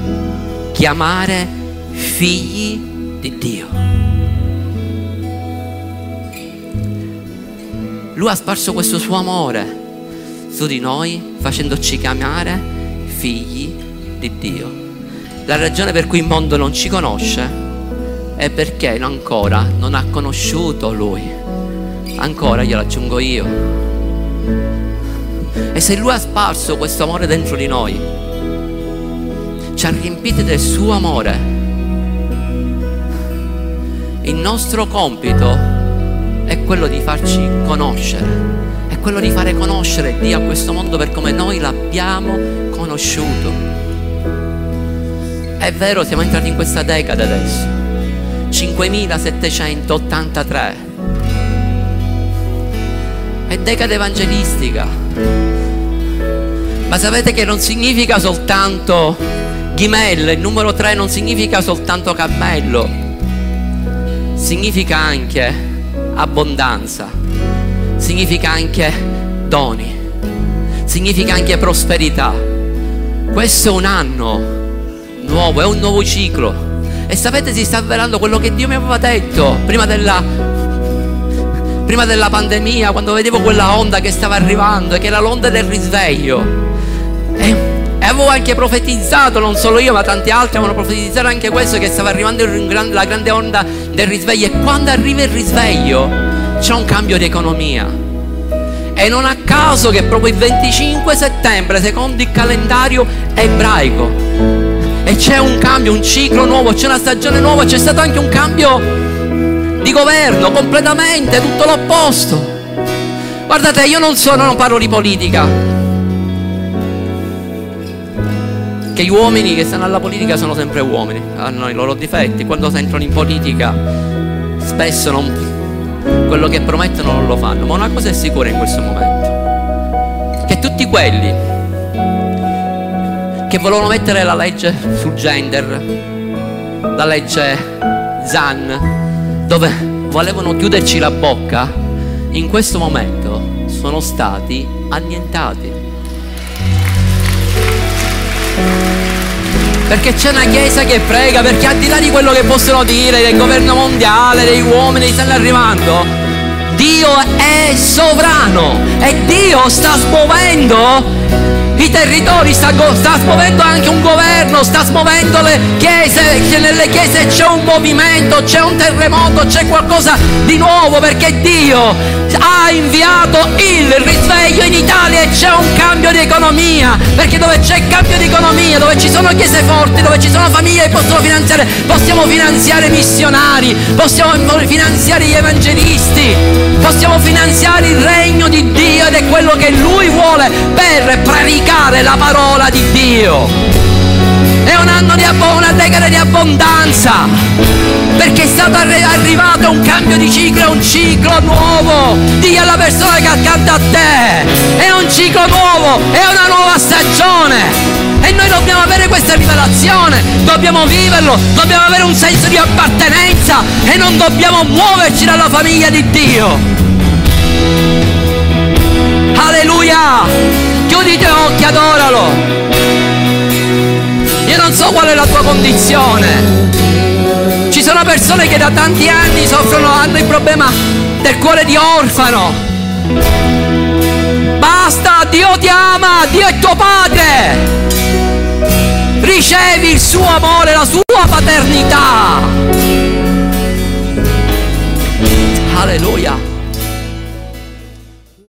chiamare figli di Dio. Lui ha sparso questo suo amore su di noi facendoci chiamare figli di Dio. La ragione per cui il mondo non ci conosce è perché ancora non ha conosciuto Lui. Ancora glielo aggiungo io. E se Lui ha sparso questo amore dentro di noi, ci ha riempiti del suo amore, il nostro compito è quello di farci conoscere quello di fare conoscere Dio a questo mondo per come noi l'abbiamo conosciuto. È vero, siamo entrati in questa decade adesso, 5783. È decade evangelistica. Ma sapete che non significa soltanto ghimelle, il numero 3 non significa soltanto cammello, significa anche abbondanza significa anche doni, significa anche prosperità. Questo è un anno nuovo, è un nuovo ciclo. E sapete, si sta avverando quello che Dio mi aveva detto prima della, prima della pandemia, quando vedevo quella onda che stava arrivando e che era l'onda del risveglio. E, e avevo anche profetizzato, non solo io, ma tanti altri avevano profetizzato anche questo, che stava arrivando la grande onda del risveglio. E quando arriva il risveglio, c'è un cambio di economia. E non a caso che proprio il 25 settembre, secondo il calendario ebraico, e c'è un cambio, un ciclo nuovo, c'è una stagione nuova, c'è stato anche un cambio di governo, completamente, tutto l'opposto. Guardate, io non sono, non parlo di politica, che gli uomini che stanno alla politica sono sempre uomini, hanno i loro difetti, quando entrano in politica spesso non quello che promettono non lo fanno, ma una cosa è sicura in questo momento, che tutti quelli che volevano mettere la legge sul gender, la legge ZAN, dove volevano chiuderci la bocca, in questo momento sono stati annientati. Perché c'è una chiesa che prega, perché al di là di quello che possono dire del governo mondiale, degli uomini che stanno arrivando, Dio è sovrano e Dio sta smuovendo i territori, sta, sta, smuovendo anche un governo, sta smuovendo le chiese, nelle chiese c'è un movimento, c'è un terremoto, c'è qualcosa di nuovo perché Dio ha inviato il risveglio in Italia e c'è un cambio di economia, perché dove c'è cambio di economia, dove ci sono chiese forti, dove ci sono famiglie che possono finanziare, possiamo finanziare missionari, possiamo finanziare gli evangelisti, possiamo finanziare il regno di Dio ed è quello che Lui vuole per predicare la parola di Dio. È un anno di abbondanza, una decade di abbondanza, perché è stato arri- arrivato un cambio di ciclo, un ciclo nuovo. Dì alla persona che accanto a te, è un ciclo nuovo, è una nuova stagione. E noi dobbiamo avere questa rivelazione, dobbiamo viverlo, dobbiamo avere un senso di appartenenza e non dobbiamo muoverci dalla famiglia di Dio. Alleluia! Chiudi tuoi occhi, adoralo. Non so qual è la tua condizione. Ci sono persone che da tanti anni soffrono, hanno il problema del cuore di orfano. Basta, Dio ti ama, Dio è tuo padre. Ricevi il suo amore, la sua paternità. Alleluia.